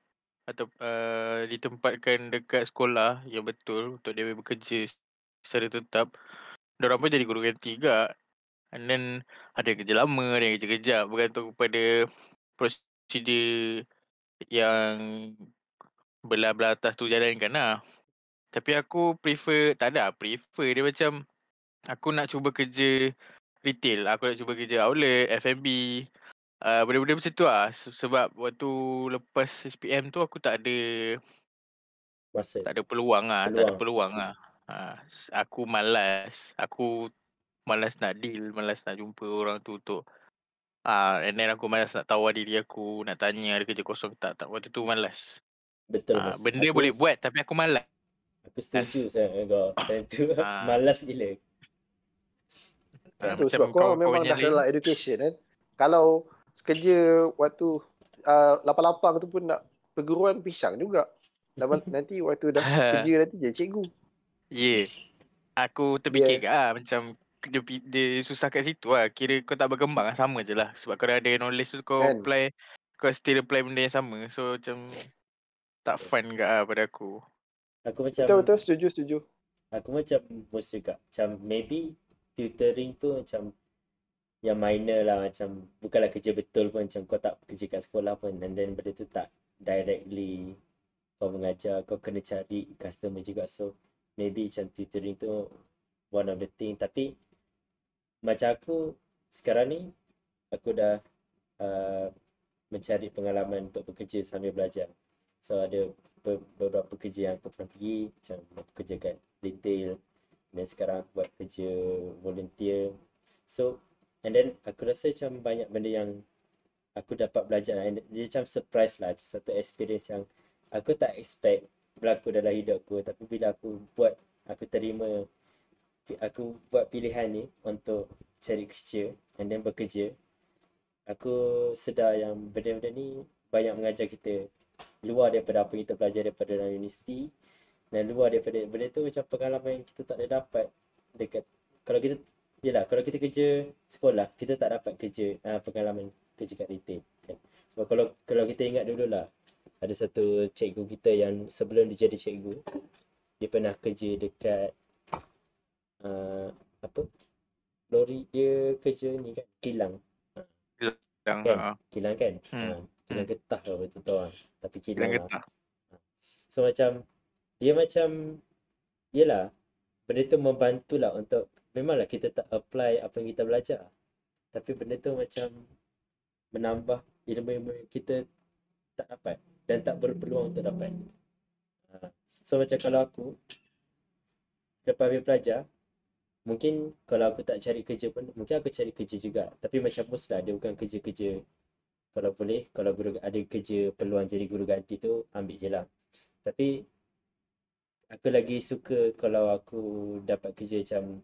atau uh, ditempatkan dekat sekolah yang betul untuk dia bekerja secara tetap, orang pun jadi guru ganti juga. And then ada kerja lama, ada kerja kejap bergantung kepada prosedur yang belah-belah atas tu jalankan lah. Tapi aku prefer, tak ada prefer dia macam aku nak cuba kerja retail, aku nak cuba kerja outlet, F&B, uh, benda-benda macam tu lah. Se- Sebab waktu lepas SPM tu aku tak ada Masa. tak ada peluang lah, tak ada Peluang. peluang lah. Ha, s- aku malas, aku malas nak deal, malas nak jumpa orang tu untuk Ah, and then aku malas nak tawar diri aku, nak tanya ada kerja kosong ke tak. tak waktu tu malas. Betul Ah, mas. benda Aku boleh s- buat tapi aku malas. Aku setuju sangat kau. Time tu Ah. malas gila. Ah, Itu macam sebab kau kawan-kawan memang dah dalam education kan. Kalau kerja waktu uh, lapang-lapang tu pun nak perguruan pisang juga. Nanti waktu dah kerja nanti jadi cikgu. Ya. Yeah. Aku terfikir yeah. ah macam dia, dia susah kat situ lah. Kira kau tak berkembang lah. Sama je lah. Sebab kau dah ada knowledge tu kau Kan? apply. Kau still apply benda yang sama. So macam tak fun ke lah pada aku. Aku macam Betul betul setuju setuju. aku macam mus juga. Macam maybe tutoring tu macam yang minor lah macam bukanlah kerja betul pun macam kau tak kerja kat sekolah pun and then benda tu tak directly kau mengajar kau kena cari customer juga so maybe macam tutoring tu one of the thing tapi macam aku sekarang ni aku dah uh, mencari pengalaman untuk bekerja sambil belajar. So ada be- beberapa kerja yang aku pernah pergi macam aku kerja kat retail dan sekarang aku buat kerja volunteer. So and then aku rasa macam banyak benda yang aku dapat belajar. And dia macam surprise lah macam satu experience yang aku tak expect berlaku dalam hidup aku. Tapi bila aku buat aku terima aku buat pilihan ni untuk cari kerja and then bekerja aku sedar yang benda-benda ni banyak mengajar kita luar daripada apa kita belajar daripada dalam universiti dan luar daripada benda tu macam pengalaman yang kita tak boleh dapat dekat kalau kita Yelah, kalau kita kerja sekolah, kita tak dapat kerja uh, pengalaman kerja kat retail kan. Sebab kalau kalau kita ingat dulu lah, ada satu cikgu kita yang sebelum dia jadi cikgu, dia pernah kerja dekat uh, apa? Lori dia kerja ni kan, kilang. Yang, Kan? ah, Kilang kan? Hmm. Uh, kilang getah lah betul tahu lah. Tapi kilang Kilang lah. getah. So macam dia macam yelah benda tu membantu lah untuk memanglah kita tak apply apa yang kita belajar. Tapi benda tu macam menambah ilmu-ilmu yang kita tak dapat dan tak berpeluang untuk dapat. Ha. So macam kalau aku lepas habis belajar mungkin kalau aku tak cari kerja pun mungkin aku cari kerja juga. Tapi macam mus lah dia bukan kerja-kerja kalau boleh kalau guru ada kerja peluang jadi guru ganti tu ambil je lah. Tapi aku lagi suka kalau aku dapat kerja macam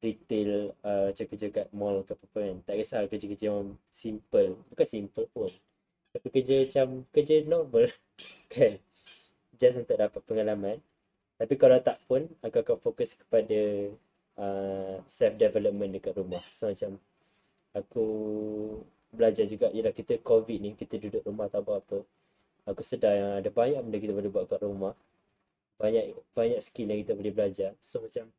retail uh, macam kerja kat mall ke apa kan. Tak kisah kerja-kerja yang simple. Bukan simple pun. Tapi kerja macam kerja normal kan. Just untuk dapat pengalaman. Tapi kalau tak pun aku akan fokus kepada uh, self development dekat rumah. So macam aku belajar juga yalah kita covid ni kita duduk rumah tak buat apa. Aku sedar yang ada banyak benda kita boleh buat kat rumah banyak banyak skill yang kita boleh belajar. So macam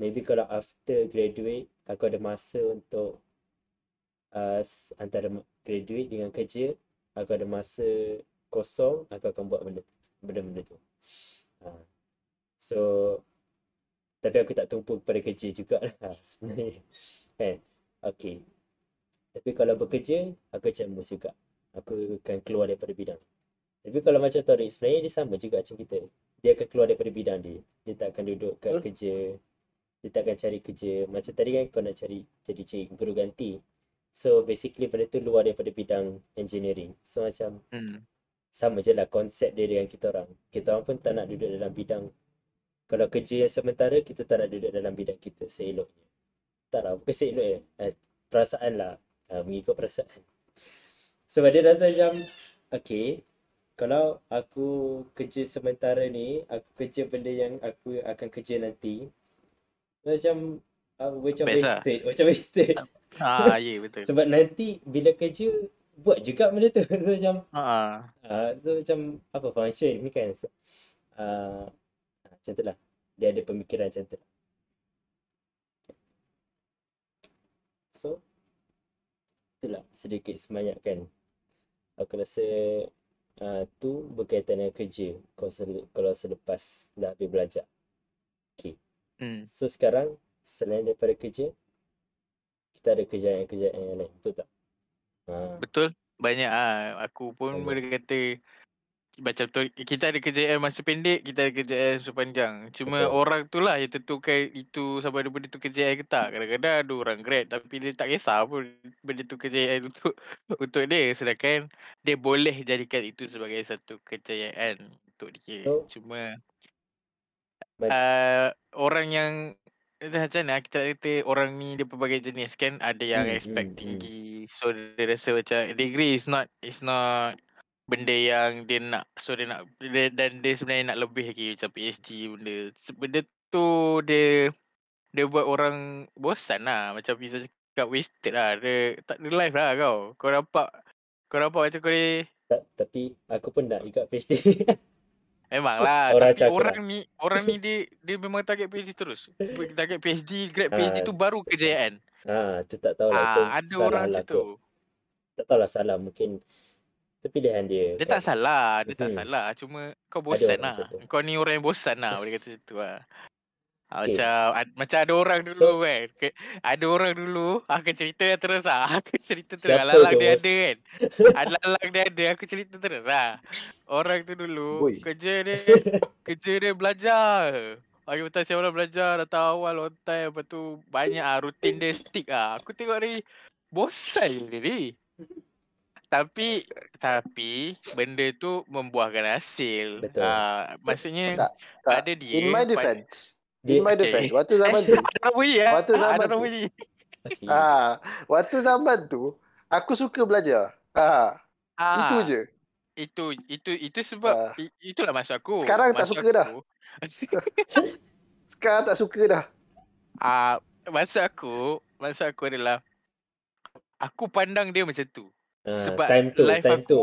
maybe kalau after graduate aku ada masa untuk uh, antara graduate dengan kerja, aku ada masa kosong, aku akan buat benda benda-benda tu. Uh, so tapi aku tak tumpu kepada kerja juga lah sebenarnya. Kan? Okay. Tapi kalau bekerja, aku macam mus juga. Aku akan keluar daripada bidang. Tapi kalau macam Taurik, sebenarnya dia sama juga macam kita dia akan keluar daripada bidang dia. Dia tak akan duduk kat Hmm. kerja. Dia tak akan cari kerja. Macam tadi kan kau nak cari jadi cik guru ganti. So basically benda tu luar daripada bidang engineering. So macam Hmm. sama je lah konsep dia dengan kita orang. Kita orang pun tak nak duduk dalam bidang. Kalau kerja yang sementara, kita tak nak duduk dalam bidang kita seeloknya. Tak lah, bukan seelok ya. Eh, perasaan lah. Uh, mengikut perasaan. Sebab dia rasa macam, okay, kalau aku kerja sementara ni, aku kerja benda yang aku akan kerja nanti, macam uh, macam Best lah. wasted, macam wasted. Ah, ya betul. Sebab nanti bila kerja buat juga benda tu. So, macam Ah, uh, so macam apa function ni kan. So, uh, macam tu lah. Dia ada pemikiran macam tu. So itulah sedikit sebanyak kan. Aku rasa uh, tu berkaitan dengan kerja kalau, sel- kalau selepas dah habis belajar. hmm. So sekarang selain daripada kerja kita ada kerjaan-kerjaan yang lain. Betul tak? Ha, Betul. Banyak ah. Aku pun boleh kata macam tu kita ada kejayaan masa pendek, kita ada kejayaan masa panjang. Cuma Betul. orang tu lah yang tentukan itu sama ada benda tu kejayaan ke tak. Kadang-kadang ada orang grad tapi dia tak kisah pun benda tu kejayaan untuk untuk dia sedangkan dia boleh jadikan itu sebagai satu kejayaan untuk dia. So- Cuma uh, orang yang macam mana kita kata orang ni dia pelbagai jenis kan ada yang Hmm, expect hmm, hmm. tinggi so dia rasa macam degree is not is not benda yang dia nak so dia nak dia, dan dia sebenarnya nak lebih lagi macam PhD benda benda tu dia dia buat orang bosan lah macam bisa cakap wasted lah dia tak ada life lah kau kau nampak kau nampak macam kau ni Ta- Tapi aku pun nak ikut PhD. Memang lah Orang Tapi cakap. orang ni Orang ni dia Dia memang target PhD terus Target PhD Grad PhD Ah, tu baru kejayaan ha, tu tak tahu lah. ah, Ada orang lah macam tu. Tak tahu lah salah. Mungkin itu pilihan dia. Dia kan? tak salah Dia tak Mhm. salah. Cuma kau bosan orang lah. Kau ni orang yang bosan lah Boleh kata macam tu lah. Ah, Okay. Macam ad- Macam ada orang dulu So- kan. Ke- Ada orang dulu Aku cerita terus lah. Aku cerita terus Siapa Alang-alang tu, dia ada kan. Alang-alang dia ada. Aku cerita terus lah. Orang tu dulu Oi. Kerja dia Kerja dia belajar. Pagi petang siang malam belajar Datang awal on time. Lepas tu Banyak lah Rutin dia stick lah. Aku tengok ni Bosan je dia ni Tapi Tapi Benda tu Membuahkan hasil Betul. Ah, Maksudnya Tak, tak. Pada dia In my defense. Dia- In my Okay. defense. Waktu zaman tu. Ada bunyi eh Waktu Ada zaman tu. bunyi Okay. ah, waktu zaman tu. Aku suka belajar. Ah, Ah, itu je. Itu itu itu sebab Ah. itulah maksud aku. Sekarang tak Maksud suka dah. aku, Sekarang tak suka dah. Ah, maksud aku, maksud aku adalah aku pandang dia macam tu. Ah, Sebab time tu, life time aku, tu.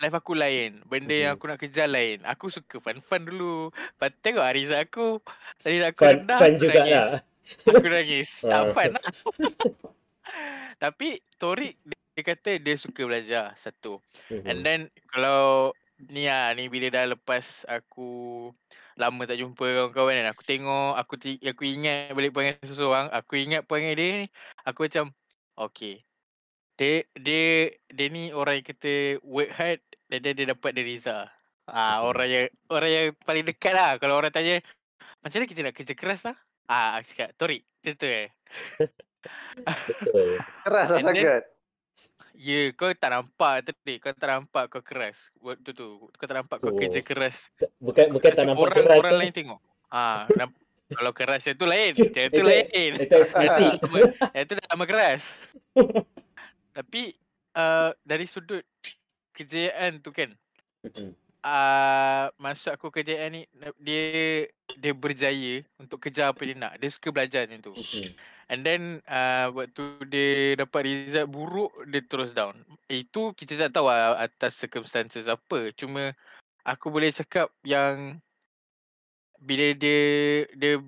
life aku lain. Benda yang Mhm. aku nak kejar lain. Aku suka fun-fun dulu. Lepas tu tengok Ariza aku, Ariza aku Fun, rendah, fun aku juga nangis. lah. Aku nangis. tak Ah. fun lah. Tapi Torik dia, dia kata dia suka belajar satu. Mhm. And then kalau ni lah ni bila dah lepas aku lama tak jumpa kawan-kawan kan aku tengok aku aku ingat balik perangai seseorang aku ingat perangai dia ni aku macam okay dia dia dia ni orang yang kata work hard dan then dia dapat the result ah Mhm. orang yang orang yang paling dekat lah kalau orang tanya macam mana kita nak kerja keras lah ah aku cakap Torik tu eh Betul. Keras lah sangat. Ya, kau tak nampak tadi. Kau tak nampak kau keras. Waktu tu. Kau tak nampak kau Oh. kerja keras. Tak- Bukan bukan tak Macam nampak orang, keras. Orang eh. lain tengok. Ah, namp- kalau keras yang tu lain. Itu- lain. Itu eksplisit. Nama- Yang tu dah nama keras. Tapi uh, dari sudut kejayaan tu kan. Uh, maksud aku kejayaan ni dia dia berjaya untuk kejar apa dia nak. Dia suka belajar macam tu. And then uh, waktu dia dapat result buruk dia terus down. Itu kita tak tahu lah atas circumstances apa. Cuma aku boleh cakap yang bila dia dia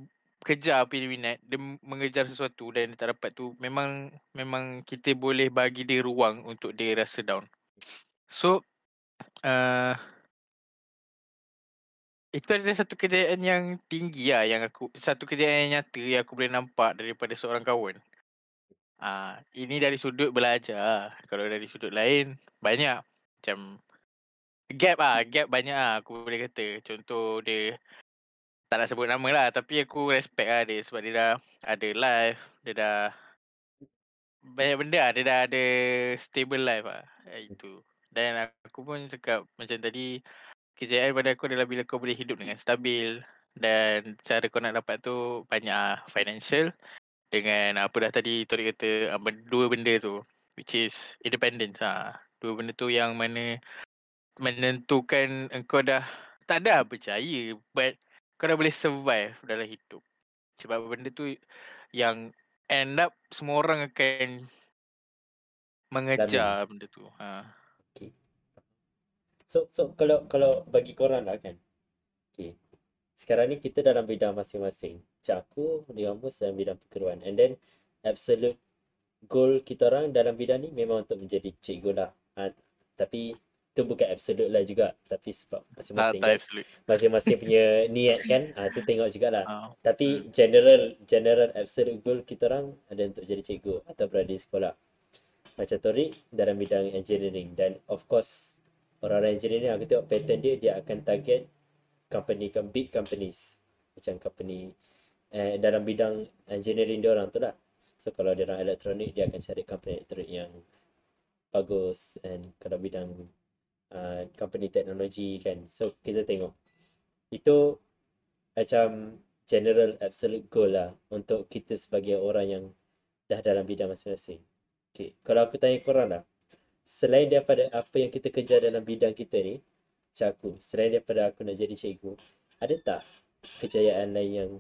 kejar apa yang dia minat, dia mengejar sesuatu dan dia tak dapat tu memang memang kita boleh bagi dia ruang untuk dia rasa down. So uh, itu adalah satu kejayaan yang tinggi lah yang aku satu kejayaan yang nyata yang aku boleh nampak daripada seorang kawan. Ah, ini dari sudut belajar. Kalau dari sudut lain banyak macam gap ah, gap banyak ah aku boleh kata. Contoh dia tak nak sebut nama lah tapi aku respect lah dia sebab dia dah ada life, dia dah banyak benda lah, dia dah ada stable life lah. Ah, Itu. Dan aku pun cakap macam tadi kejayaan pada aku adalah bila kau boleh hidup dengan stabil dan cara kau nak dapat tu banyak lah, financial dengan apa dah tadi Tori kata ah, dua benda tu which is independence ah. Dua benda tu yang mana menentukan engkau dah tak ada percaya but kau dah boleh survive dalam hidup. Sebab benda tu yang end up semua orang akan mengejar benda tu. Ha. So so kalau kalau bagi korang lah kan. Okay. Sekarang ni kita dalam bidang masing-masing. Macam aku, Diamus dalam bidang perkeruan. And then absolute goal kita orang dalam bidang ni memang untuk menjadi cikgu lah. Ha, tapi tu bukan absolute lah juga. Tapi sebab masing-masing tak kan. Masing-masing punya niat kan. Ha, tu tengok jugalah. Ha. Tapi general general absolute goal kita orang ada untuk jadi cikgu atau berada di sekolah. Macam Tori dalam bidang engineering dan of course orang-orang engineer ni aku tengok pattern dia dia akan target company big companies macam company eh, dalam bidang engineering dia orang tu lah so kalau dia orang elektronik dia akan cari company elektronik yang bagus and kalau bidang uh, company teknologi kan so kita tengok itu macam general absolute goal lah untuk kita sebagai orang yang dah dalam bidang masing-masing. Okay. Kalau aku tanya korang lah, selain daripada apa yang kita kerja dalam bidang kita ni, macam aku, selain daripada aku nak jadi cikgu, ada tak kejayaan lain yang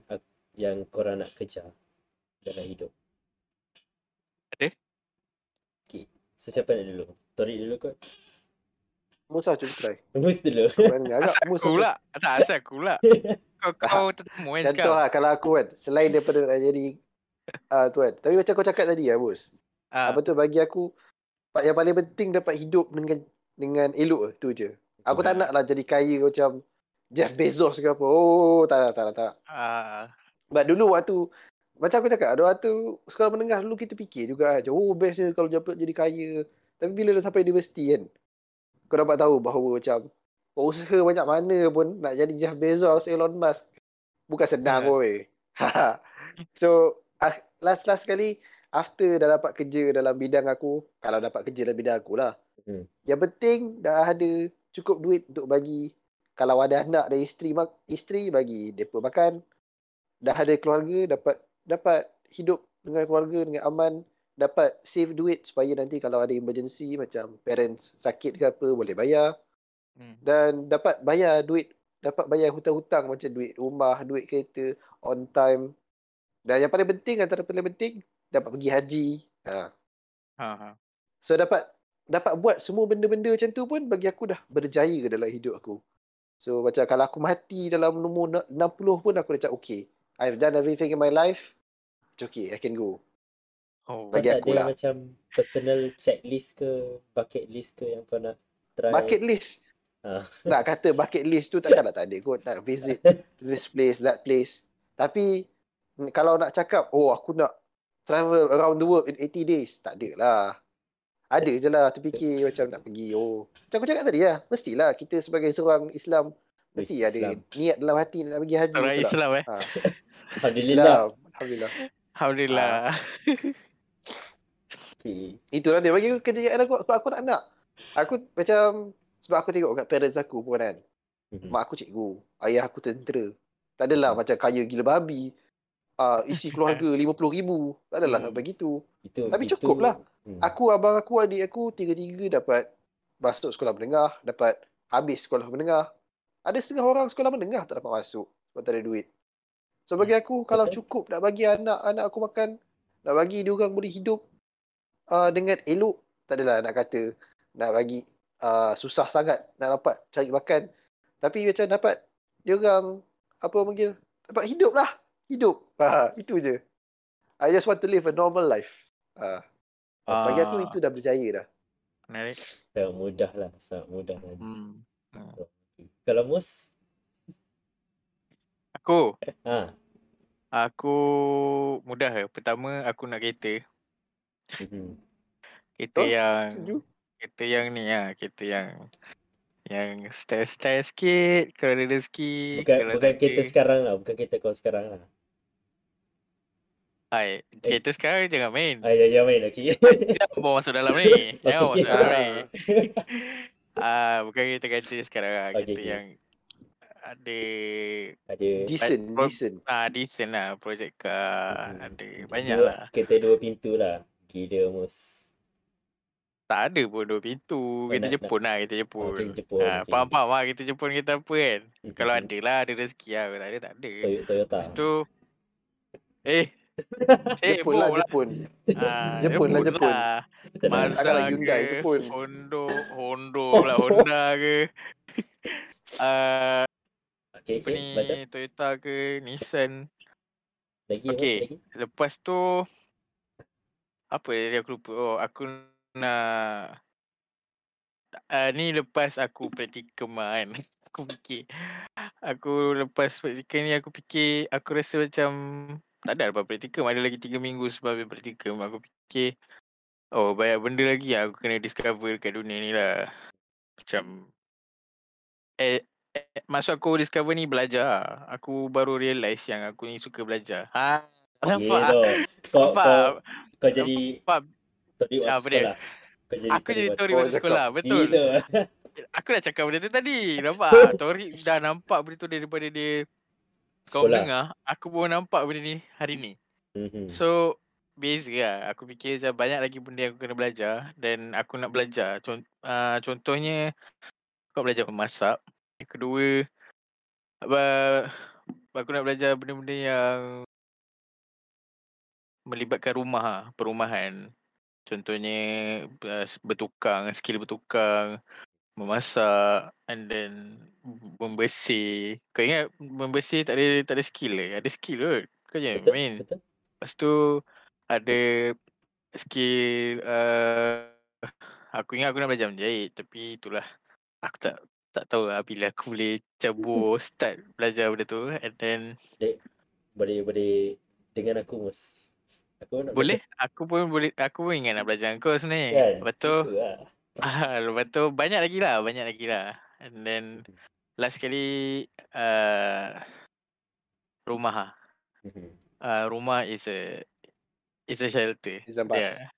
yang korang nak kejar dalam hidup? Ada. Okay. So siapa nak dulu? Torik dulu kot. Musa cuba try. Mus dulu. Agak Asal Mus aku pula. Tak asal aku pula. Kau kau tetamu kan Contoh sekarang. lah kalau aku kan. Selain daripada nak jadi uh, tu kan. Tapi macam kau cakap tadi lah bos Ah, Apa tu bagi aku Yang paling penting dapat hidup dengan Dengan elok tu je. Aku tak nak lah jadi kaya macam Jeff Bezos ke apa. Oh tak nak tak nak tak nak. Ah, But dulu waktu Macam aku cakap Ada waktu sekolah menengah Dulu kita fikir juga Oh best je kalau dapat jadi kaya. Tapi bila dah sampai universiti kan Kau dapat tahu bahawa macam Kau usaha banyak mana pun Nak jadi Jeff Bezos Elon Musk Bukan senang yeah. weh So ah, Last-last kali After dah dapat kerja dalam bidang aku Kalau dapat kerja dalam bidang aku lah Hmm. Yang penting Dah ada cukup duit untuk bagi Kalau ada anak dan isteri mak- Isteri bagi mereka makan dah ada keluarga dapat dapat hidup dengan keluarga dengan aman dapat save duit supaya nanti kalau ada emergency macam parents sakit ke apa boleh bayar hmm. dan dapat bayar duit dapat bayar hutang-hutang macam duit rumah duit kereta on time dan yang paling penting antara paling penting dapat pergi haji ha. Ha, ha. so dapat dapat buat semua benda-benda macam tu pun bagi aku dah berjaya dalam hidup aku so macam kalau aku mati dalam umur 60 pun aku dah cakap okay I've done everything in my life it's okay I can go Oh, Kau Bagi tak aku ada lah. macam personal checklist ke bucket list ke yang kau nak try? bucket list Ah. nak kata bucket list tu takkanlah tak ada kot nak visit this place that place tapi mm, kalau nak cakap oh aku nak travel around the world in 80 days tak ada lah ada je lah terfikir macam nak pergi oh macam aku cakap tadi lah mestilah kita sebagai seorang Islam mesti ada Islam. niat dalam hati nak pergi haji orang tak? Islam eh. ha. Alhamdulillah. Alhamdulillah Alhamdulillah. Okay. Itulah dia bagi aku kejayaan aku sebab aku tak nak. Aku macam sebab aku tengok kat parents aku pun kan. Mhm. Mak aku cikgu, ayah aku tentera. Tak adalah macam kaya gila babi. Uh, isi keluarga RM50,000. Tak adalah Hmm. sampai gitu. Itu Tapi itu, cukup lah. Hmm. Aku, abang aku, adik aku tiga-tiga dapat masuk sekolah menengah, dapat habis sekolah menengah. Ada setengah orang sekolah menengah tak dapat masuk sebab tak ada duit. So bagi aku kalau Betul. cukup nak bagi anak-anak aku makan, nak bagi dia orang boleh hidup uh, dengan elok, tak adalah nak kata nak bagi uh, susah sangat nak dapat cari makan. Tapi macam dapat dia orang apa panggil dapat hidup lah. Hidup. Ha, itu je. I just want to live a normal life. Ha. Bagi aku Ah. itu dah berjaya dah. Menarik. sangat mudah lah, sangat mudah lah. Hmm. Kalau mus, Aku, ha, aku mudah ke. Pertama aku nak kereta. Mhm. Kereta Betul, yang setuju. kereta yang ni lah, kereta yang yang style-style sikit kalau ada rezeki. bukan kalau bukan ada- sekarang lah, bukan kereta kau sekarang lah. Ai, kereta sekarang jangan main. Ah, ya, jangan main, okey. Jangan bawa masuk dalam ni. Jangan bawa Okey. masuk dalam ni. Ah, bukan kereta kaca sekarang lah. Okey, Kereta okey. yang ada Ada Decent, Pro- decent. ah decent lah project car. Mhm. Ada banyak dua, lah. Kereta dua pintu lah. Gila mus. Tak ada pun dua pintu. Kereta nak- nak- Jepun lah, kereta Oh, Jepun. kereta Jepun. Ah, okey. faham-faham lah kereta Jepun kereta apa kan. Mhm. Kalau ada lah, ada rezeki lah. Kalau tak ada, tak ada. Toy- Toyota. Lepas tu, eh, eh, Jepun lah, lah. Jepun. Ah, Jepun lah, Jepun. lah. Kita nak- Mazda Hyundai, ke, Jepun. Hondo, Hondo lah, Honda ke. Ah, Okey, apa okey. ni. Toyota ke, Nissan. Lagi Okey. Mus, lagi. Lepas tu, apa tadi aku lupa. Oh, aku nak, uh, ni lepas aku praktikum kan. Aku fikir, aku lepas praktikum ni aku fikir, aku rasa macam, tak ada lepas praktikum, ada lagi 3 minggu sebab praktikum. Aku fikir, oh banyak benda lagi yang aku kena discover kat dunia ni lah. Macam eh, eh maksud aku discover ni belajar lah. Aku baru realise yang aku ni suka belajar. Ha. Nampak? Kau, Nampak? kau, kau jadi Nampak? tori Ah, waktu apa dia? sekolah. Kau jadi Aku jadi tori Kau waktu cakap. sekolah. Betul. Gitu. Aku dah cakap benda tu tadi. Nampak? Tori dah nampak benda tu daripada dia kau Sekolah. dengar. Aku pun nampak benda ni hari ni. Mhm. So beza lah. Aku fikir macam banyak lagi benda yang aku kena belajar dan aku nak belajar. Con- uh, contohnya aku nak belajar memasak. Yang kedua uh, aku nak belajar benda-benda yang melibatkan rumah lah, perumahan. Contohnya uh, bertukang, skill bertukang, memasak and then membersih. Kau ingat membersih tak ada tak ada skill eh? Ada skill kot. Kau je Betul, main. betul. Lepas tu ada skill uh, aku ingat aku nak belajar menjahit tapi itulah aku tak tak tahu lah bila aku boleh cabur start belajar benda tu and then Boleh boleh dengan aku mus. Aku nak boleh aku pun boleh aku pun ingat nak belajar kau belajar, sebenarnya. kan? Lepas tu lah. ah, lepas tu banyak lagi lah banyak lagi lah and then last kali uh, rumah lah. Mhm. Uh, rumah is a is a shelter. Is a bus. Dia.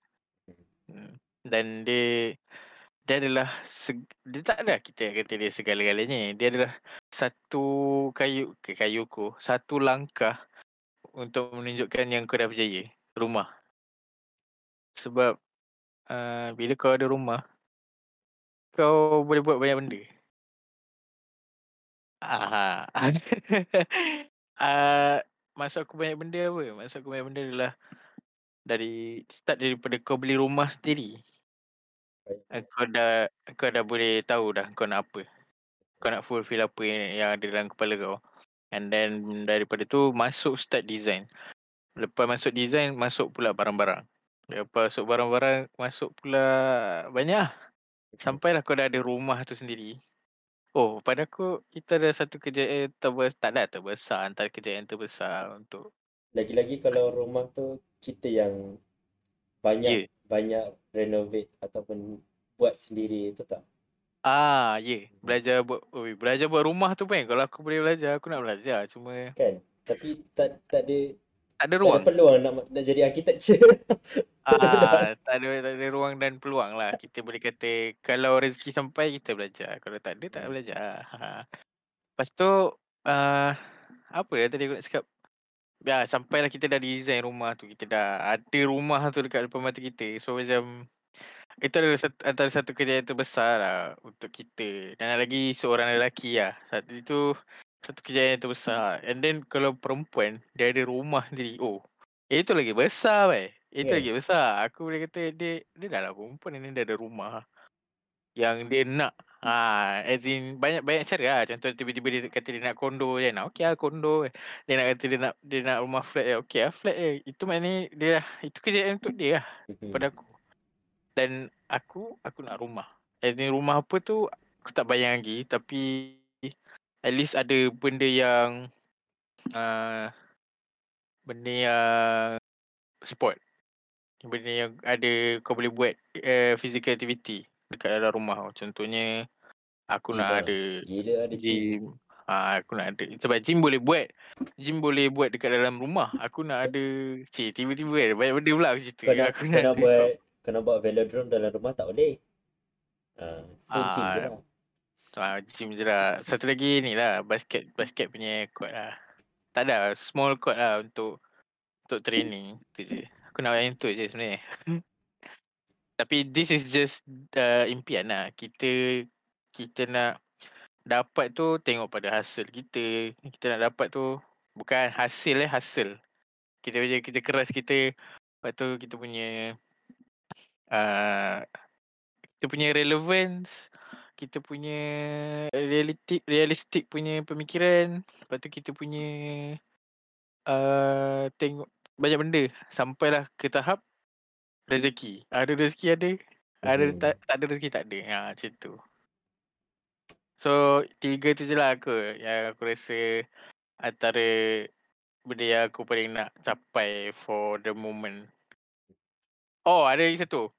Hmm. Dan dia dia adalah seg, dia tak ada kita kata dia segala-galanya. Dia adalah satu kayu ke kayuku, satu langkah untuk menunjukkan yang kau dah berjaya. Rumah. Sebab uh, bila kau ada rumah kau boleh buat banyak benda. Aha. uh, maksud aku banyak benda apa? Maksud aku banyak benda adalah dari start daripada kau beli rumah sendiri. Kau dah kau dah boleh tahu dah kau nak apa. Kau nak fulfill apa yang, yang ada dalam kepala kau. And then daripada tu masuk start design. Lepas masuk design masuk pula barang-barang. Lepas masuk barang-barang masuk pula banyak lah. Sampailah kau dah ada rumah tu sendiri. Oh, pada aku kita ada satu kejayaan terbesar, tak ada terbesar antara kejayaan terbesar untuk Lagi-lagi kalau rumah tu kita yang banyak Ya. banyak renovate ataupun buat sendiri tu tak? Ah, ya. Yeah. Belajar buat oi, belajar buat rumah tu pun kalau aku boleh belajar, aku nak belajar. Cuma Kan? Tapi tak tak ada tak ada tak ada ruang. peluang nak nak jadi architecture. Ah, tak ada tak ada ruang dan peluang lah. Kita boleh kata kalau rezeki sampai kita belajar. Kalau tak ada tak Hmm. belajar. Ha. Lepas tu uh, apa ya tadi aku nak cakap? Ya, sampailah kita dah design rumah tu. Kita dah ada rumah tu dekat depan mata kita. So macam itu adalah satu, antara satu kejayaan terbesar lah untuk kita. Dan lagi seorang lelaki lah. Satu itu satu kejayaan terbesar. And then kalau perempuan dia ada rumah sendiri. Oh, itu lagi besar weh. Itu Kan? lagi besar. Aku boleh kata dia dia dah lah perempuan ni dia ada rumah yang dia nak. Ha, as in banyak banyak cara lah. Contoh tiba-tiba dia kata dia nak kondo je. Nak okey lah kondo. Dia nak kata dia nak dia nak rumah flat je. Okey lah flat je. Itu maknanya dia dah itu kejayaan untuk dia lah Mhm. pada aku. Dan aku aku nak rumah. As in rumah apa tu aku tak bayang lagi tapi at least ada benda yang uh, benda yang sport. Benda yang ada kau boleh buat uh, physical activity dekat dalam rumah. Contohnya aku Gym nak lah. ada Gila ada gym. gym. Ah, aku nak ada sebab gym boleh buat. Gym boleh buat dekat dalam rumah. Aku nak ada cik tiba-tiba kan banyak benda pula aku cerita. Kau nak aku kau nak ada buat kau nak buat velodrome dalam rumah tak boleh. Ah, so gym je Ah, lah. Ah, gym je lah. Satu lagi ni lah basket basket punya court lah. Tak ada small court lah untuk untuk training tu je. Aku nak yang tu je sebenarnya. Tapi this is just uh, impian lah. Kita kita nak dapat tu tengok pada hasil kita. Kita nak dapat tu bukan hasil eh hasil. Kita punya kita keras kita lepas tu kita punya uh, kita punya relevance kita punya realistic realistic punya pemikiran lepas tu kita punya uh, tengok banyak benda sampailah ke tahap rezeki. Ada rezeki ada ada Mhm. tak, tak ada rezeki tak ada. Ha macam tu. So tiga tu je lah aku yang aku rasa antara benda yang aku paling nak capai for the moment. Oh ada lagi satu.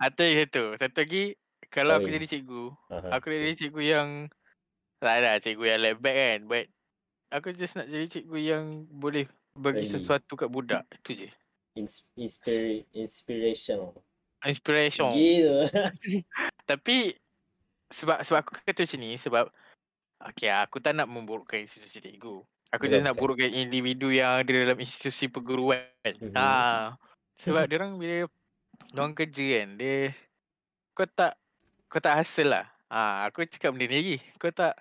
ada lagi satu. Satu lagi Kalau aku jadi cikgu, Aha, aku jadi cikgu yang tak ada cikgu yang laid back kan. But aku just nak jadi cikgu yang boleh bagi Friendly. sesuatu kat budak. Itu je. Ins- inspira- inspirational. Inspiration. Gitu. Tapi sebab sebab aku kata macam ni sebab okay, aku tak nak memburukkan institusi cikgu. Aku just nak burukkan individu yang ada dalam institusi perguruan. Mhm. Ah, sebab dia orang bila diorang kerja kan, dia kau tak kau tak hasil lah. Ah, aku cakap benda ni lagi. Kau tak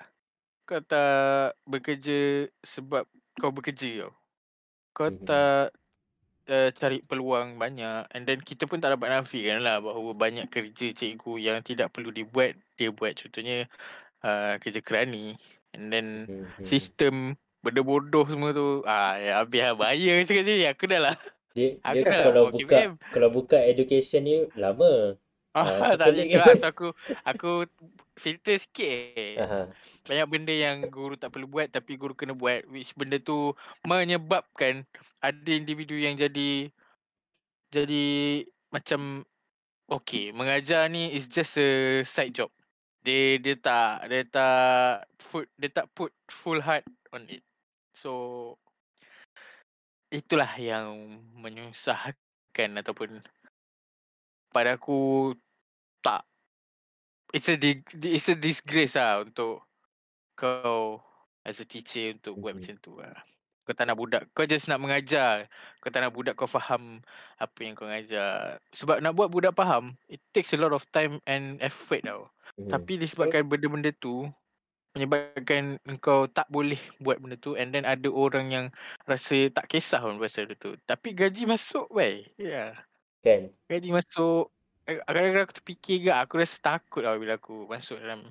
kau tak bekerja sebab kau bekerja tau. Kau Mhm. tak uh, cari peluang banyak and then kita pun tak dapat nafikan lah bahawa banyak kerja cikgu yang tidak perlu dibuat dia buat contohnya uh, kerja kerani and then Mhm. sistem benda bodoh semua tu ah ya habis lah bahaya cakap sini aku dah lah Dia, aku dia dah kalau buka KPM kalau buka education ni lama. Ah, ah, so tak kan? lah so aku aku filter sikit. Aha. banyak benda yang guru tak perlu buat tapi guru kena buat which benda tu menyebabkan ada individu yang jadi jadi macam okay mengajar ni is just a side job dia dia tak dia tak put dia tak put full heart on it so itulah yang menyusahkan ataupun pada aku tak it's a dig, it's a disgrace lah untuk kau as a teacher untuk buat Mhm. macam tu lah. Kau tak nak budak, kau just nak mengajar. Kau tak nak budak kau faham apa yang kau ngajar. Sebab nak buat budak faham, it takes a lot of time and effort tau. Mhm. Tapi disebabkan benda-benda tu menyebabkan engkau tak boleh buat benda tu and then ada orang yang rasa tak kisah pun pasal benda tu. Tapi gaji masuk weh. Ya. Yeah. Kan? Gaji masuk kadang-kadang aku terfikir ke aku rasa takut tau bila aku masuk dalam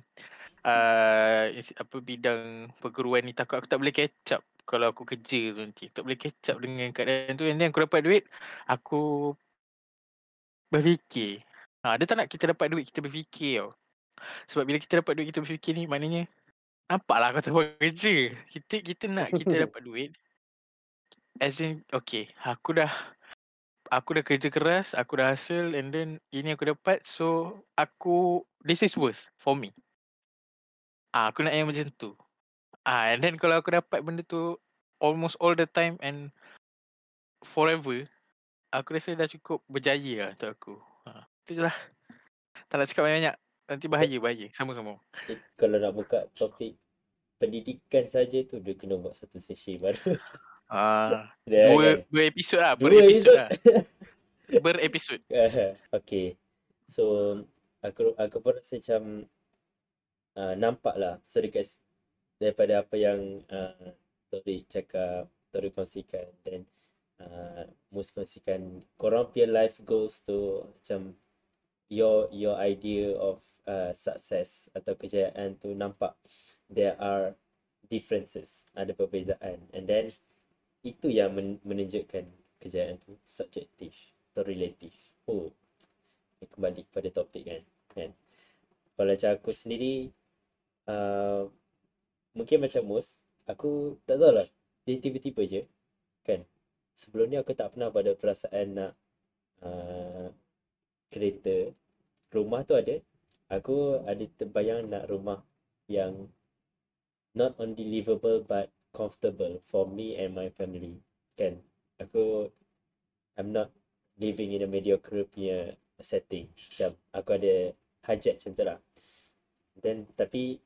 uh, apa bidang perguruan ni. Takut aku tak boleh catch up kalau aku kerja tu nanti. Tak boleh catch up dengan keadaan tu. And then aku dapat duit aku berfikir. Ha, dia tak nak kita dapat duit kita berfikir tau. Sebab bila kita dapat duit kita berfikir ni maknanya nampaklah kau tak buat kerja. Kita kita nak kita dapat duit as in okay aku dah aku dah kerja keras aku dah hasil and then ini aku dapat so aku this is worse for me ah aku nak yang macam tu Ah, and then kalau aku dapat benda tu almost all the time and forever, aku rasa dah cukup berjaya lah untuk aku. Ha, itu je lah. Tak nak cakap banyak-banyak. Nanti bahaya, bahaya. Sama-sama. Eh, kalau nak buka topik pendidikan saja tu dia kena buat satu sesi baru. Ah, Dia dua, kan? dua episod lah. Dua episod episod. lah. Berepisod. okay. So aku aku pun rasa macam uh, nampak lah so dekat s- daripada apa yang uh, Tori cakap, Tori kongsikan dan uh, Mus kongsikan korang punya life goals tu macam your your idea of uh, success atau kejayaan tu nampak there are differences, ada perbezaan and then itu yang men- menunjukkan kejayaan tu subjektif atau relatif. Oh, kembali kepada topik kan. kan? Kalau macam aku sendiri, uh, mungkin macam Mus, aku tak tahu lah. Dia tiba-tiba je, kan. Sebelum ni aku tak pernah pada perasaan nak uh, kereta. Rumah tu ada. Aku ada terbayang nak rumah yang not only livable but comfortable for me and my family. Kan. Aku I'm not living in a mediocre punya setting. Macam aku ada hajat macam tu lah. Then tapi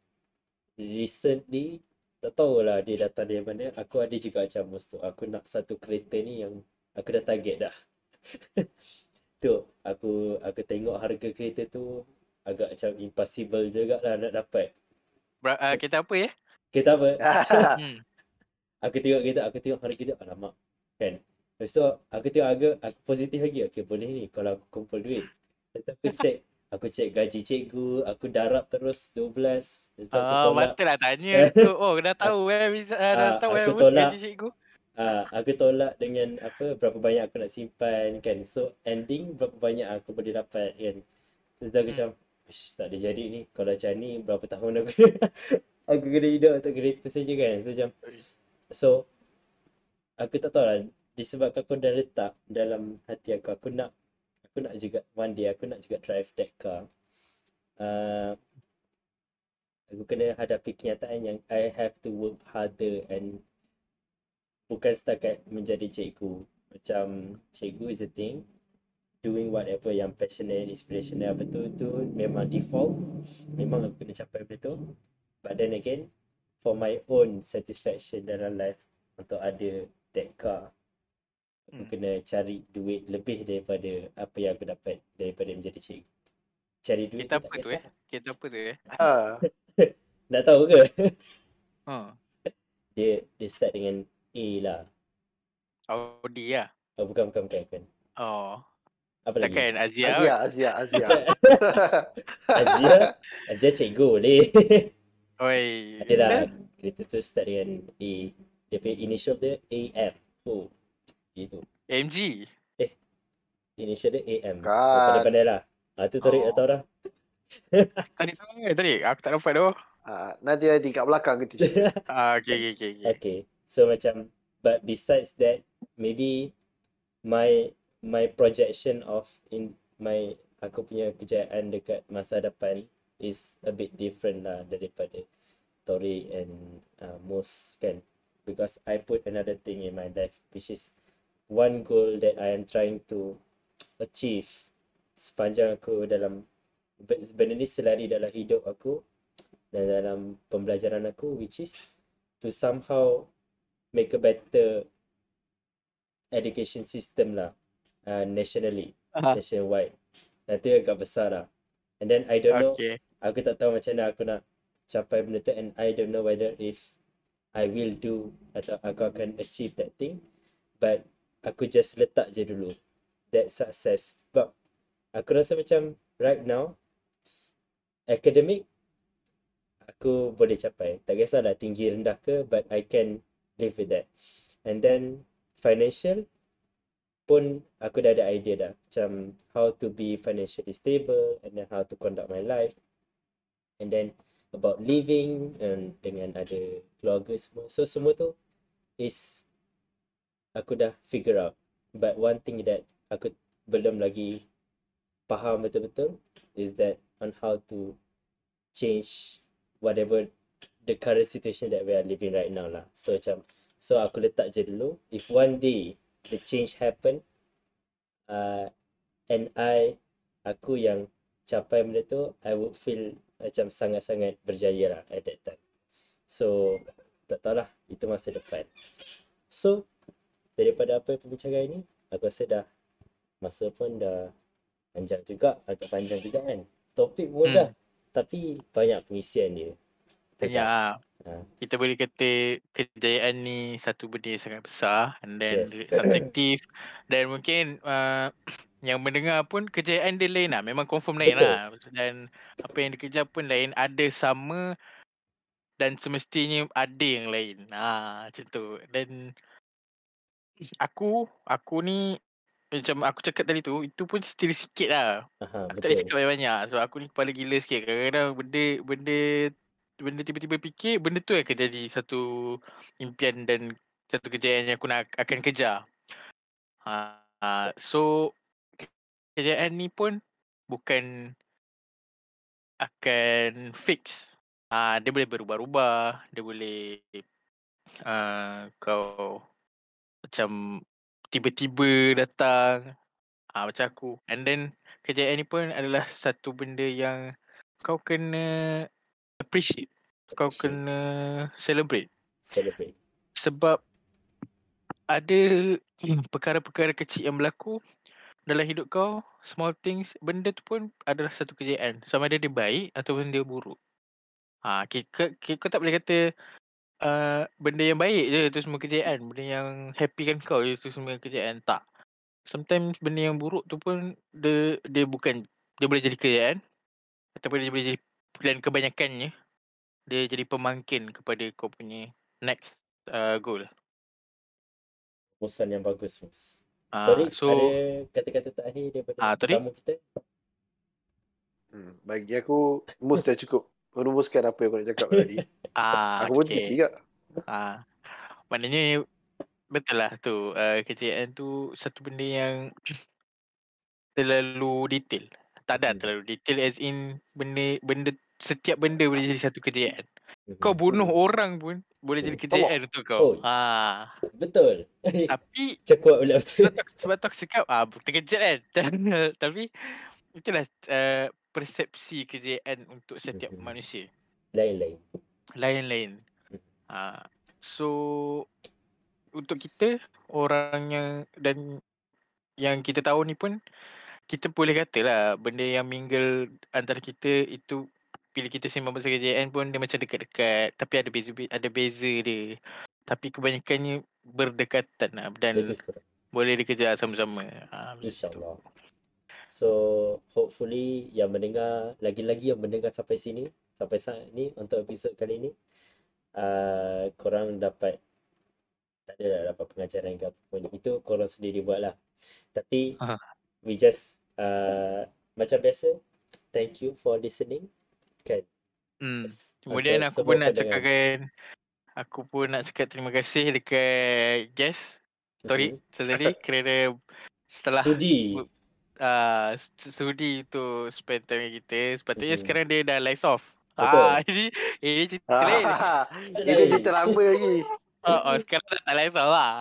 recently tak tahulah dia datang dari mana. Aku ada juga macam tu. Aku nak satu kereta ni yang aku dah target dah. tu aku aku tengok harga kereta tu agak macam impossible juga lah nak dapat. Bra- uh, So- kita apa ya? Kereta apa? So, Hmm. Aku tengok kereta, aku tengok harga dia, alamak. Kan? Lepas tu aku tengok harga, aku positif lagi. Okay, boleh ni kalau aku kumpul duit. Lepas tu aku check, aku check gaji cikgu, aku darab terus 12. Lepas tu aku Oh, tolak, betul lah tanya tu. Oh, dah tahu eh. Bisa, uh, dah Ah, tahu eh. aku tolak. gaji cikgu. ah, aku tolak dengan apa, berapa banyak aku nak simpan kan. So, ending berapa banyak aku boleh dapat kan. Lepas tu aku Hmm. macam, tak ada jadi ni. Kalau macam ni, berapa tahun aku aku kena hidup untuk kereta saja kan. So, macam, so aku tak tahu lah disebabkan aku dah letak dalam hati aku aku nak aku nak juga one day aku nak juga drive that car uh, aku kena hadapi kenyataan yang I have to work harder and bukan setakat menjadi cikgu. Macam cikgu is a thing. Doing whatever yang passionate, inspirational apa tu, tu memang default. Memang aku kena capai benda tu. But then again, for my own satisfaction dalam life, untuk ada that car, aku Hmm. kena cari duit lebih daripada apa yang aku dapat daripada menjadi cikgu. Cari duit Kita tak apa tu eh? Kita apa tu eh? Ha. Nak tahu ke? Ha. dia dia start dengan A lah. Audi lah. Oh, bukan, bukan, bukan, bukan. Oh. Apa lagi? Takkan Azia. Azia, Azia, Azia. Azia, Azia cikgu boleh. Oi. Ada lah. Kereta tu start dengan A. Dia punya initial dia AM. Oh, itu. MG. Initial dia AM. Kan. Oh, pandai-pandai lah. Ah, tu tarik Oh. tahu dah. Tadi sama ke tadi? Aku tak dapat tu. Ha, nanti nanti kat belakang kita. Ah, okay, okay, okay. okay. Okay. So macam, but besides that, maybe my my projection of in my aku punya kejayaan dekat masa depan is a bit different lah daripada Tori and uh, most kan because I put another thing in my life which is one goal that I am trying to achieve sepanjang aku dalam be- benda ni selari dalam hidup aku dan dalam pembelajaran aku which is to somehow make a better education system lah uh, nationally Ah. nationwide nanti agak besar lah and then I don't know Okay. Aku tak tahu macam mana aku nak capai benda tu and I don't know whether if I will do atau aku akan achieve that thing. But aku just letak je dulu that success. Sebab aku rasa macam right now academic aku boleh capai. Tak kisahlah tinggi rendah ke but I can live with that. And then financial pun aku dah ada idea dah macam how to be financially stable and then how to conduct my life and then about living and dengan ada keluarga semua. So semua tu is aku dah figure out. But one thing that aku belum lagi faham betul-betul is that on how to change whatever the current situation that we are living right now lah. So macam so aku letak je dulu. If one day the change happen uh, and I aku yang capai benda tu I would feel macam sangat-sangat berjaya lah at that time so tak tahulah itu masa depan so daripada apa perbincangan ini aku rasa dah masa pun dah panjang juga agak panjang juga kan topik pun Hmm. tapi banyak pengisian dia Banyak. Ha. Kita boleh kata kejayaan ni satu benda yang sangat besar and then yes. subjektif dan mungkin uh, yang mendengar pun kejayaan dia lain lah. Memang confirm lain Betul. lah. Dan apa yang dikejar pun lain. Ada sama dan semestinya ada yang lain. Ha, macam tu. Dan aku, aku ni macam aku cakap tadi tu, itu pun still sikit lah. Aha, Aku tak boleh cakap banyak-banyak sebab aku ni kepala gila sikit. Kadang-kadang benda benda benda tiba-tiba fikir benda tu akan jadi satu impian dan satu kejayaan yang aku nak akan kejar. Ha, ha, so ke- kejayaan ni pun bukan akan fix. Ha, dia boleh berubah-ubah, dia boleh uh, kau macam tiba-tiba datang Ah macam aku. And then kejayaan ni pun adalah satu benda yang kau kena appreciate. Kau Appreciate. kena celebrate. celebrate Sebab ada perkara-perkara kecil yang berlaku dalam hidup kau, small things, benda tu pun adalah satu kejayaan. Sama ada dia baik ataupun dia buruk. Ha, kau, kau tak boleh kata uh, benda yang baik je tu semua kejayaan. Benda yang happykan kau je tu semua kejayaan. Tak. Sometimes benda yang buruk tu pun dia dia bukan dia boleh jadi kejayaan ataupun dia boleh jadi dan kebanyakannya dia jadi pemangkin kepada kau punya next uh, goal. Musan yang bagus Mus. Ah Torik so ada kata-kata terakhir daripada Ah, Torik? tamu kita Hmm, bagi aku, mus dah cukup merumuskan apa yang aku nak cakap tadi. ah Aku pun okay. okay. juga. Ah maknanya betul lah tu uh, kejayaan tu satu benda yang terlalu detail. Tak dah Mhm. terlalu detail as in benda benda setiap benda boleh jadi satu kejayaan. Kau bunuh orang pun boleh jadi Hmm. kejayaan untuk kau. Oh. Ha. Betul. Tapi Cekuat pula betul. sebab tu, sebab tu aku cakap ah terkejut kan. Tapi itulah uh, persepsi kejayaan untuk setiap Mhm. manusia. Lain-lain. Lain-lain. Ha. So untuk kita orang yang dan yang kita tahu ni pun kita boleh katalah benda yang mingle antara kita itu bila kita sembang pasal kejayaan pun dia macam dekat-dekat tapi ada beza ada beza dia. Tapi kebanyakannya berdekatan lah dan Lebih kurang. boleh dikejar sama-sama. Ha. InsyaAllah. So, hopefully yang mendengar, lagi-lagi yang mendengar sampai sini, sampai saat ni untuk episod kali ni, uh, korang dapat, tak ada lah dapat pengajaran ke apa pun. Itu korang sendiri buat lah. Tapi, Ha. we just, uh, macam biasa, thank you for listening. Kan? Hmm. Yes. Kemudian aku pun nak pendengar. cakapkan aku pun nak cakap terima kasih dekat guest Tori Mhm. Sazali kerana setelah Sudi. uh, sudi untuk spend time dengan kita. Sepatutnya Mhm. sekarang dia dah lights off. Betul. Ah, ini ini cerita lain. Cerita Ini cerita lama lagi. Oh, oh, sekarang dah tak lights off lah.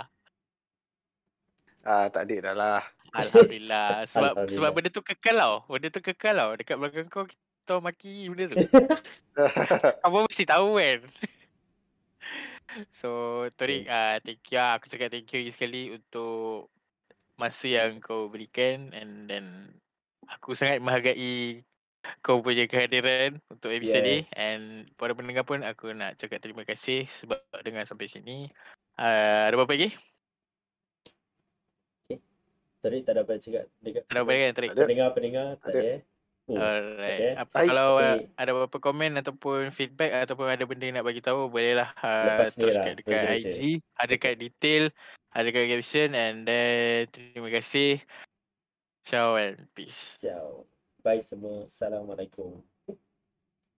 Ah, tak ada dah lah. Alhamdulillah. Sebab Alhamdulillah. sebab benda tu kekal tau. Benda tu kekal tau. Dekat belakang kau kita maki benda tu. Kau mesti tahu kan. So, Tori, uh, thank you lah. Aku cakap thank you lagi sekali untuk masa yang kau berikan and then aku sangat menghargai kau punya kehadiran untuk episod ni Yes. and para pendengar pun aku nak cakap terima kasih sebab dengar sampai sini. Uh, ada apa lagi? Tadi tak dapat cakap dekat Ada apa lagi kan Tarik? Ada. pendengar-pendengar tak Ada. ada. Eh? Oh, Alright. Okay. Apa, Baik. kalau uh, Tapi- ada apa-apa komen ataupun feedback ataupun ada benda nak bagi tahu bolehlah uh, Lepas ni terus lah, kat dekat baca-baca. IG, ada kat detail, ada kat caption and then terima kasih. Ciao and peace. Ciao. Bye semua. Assalamualaikum.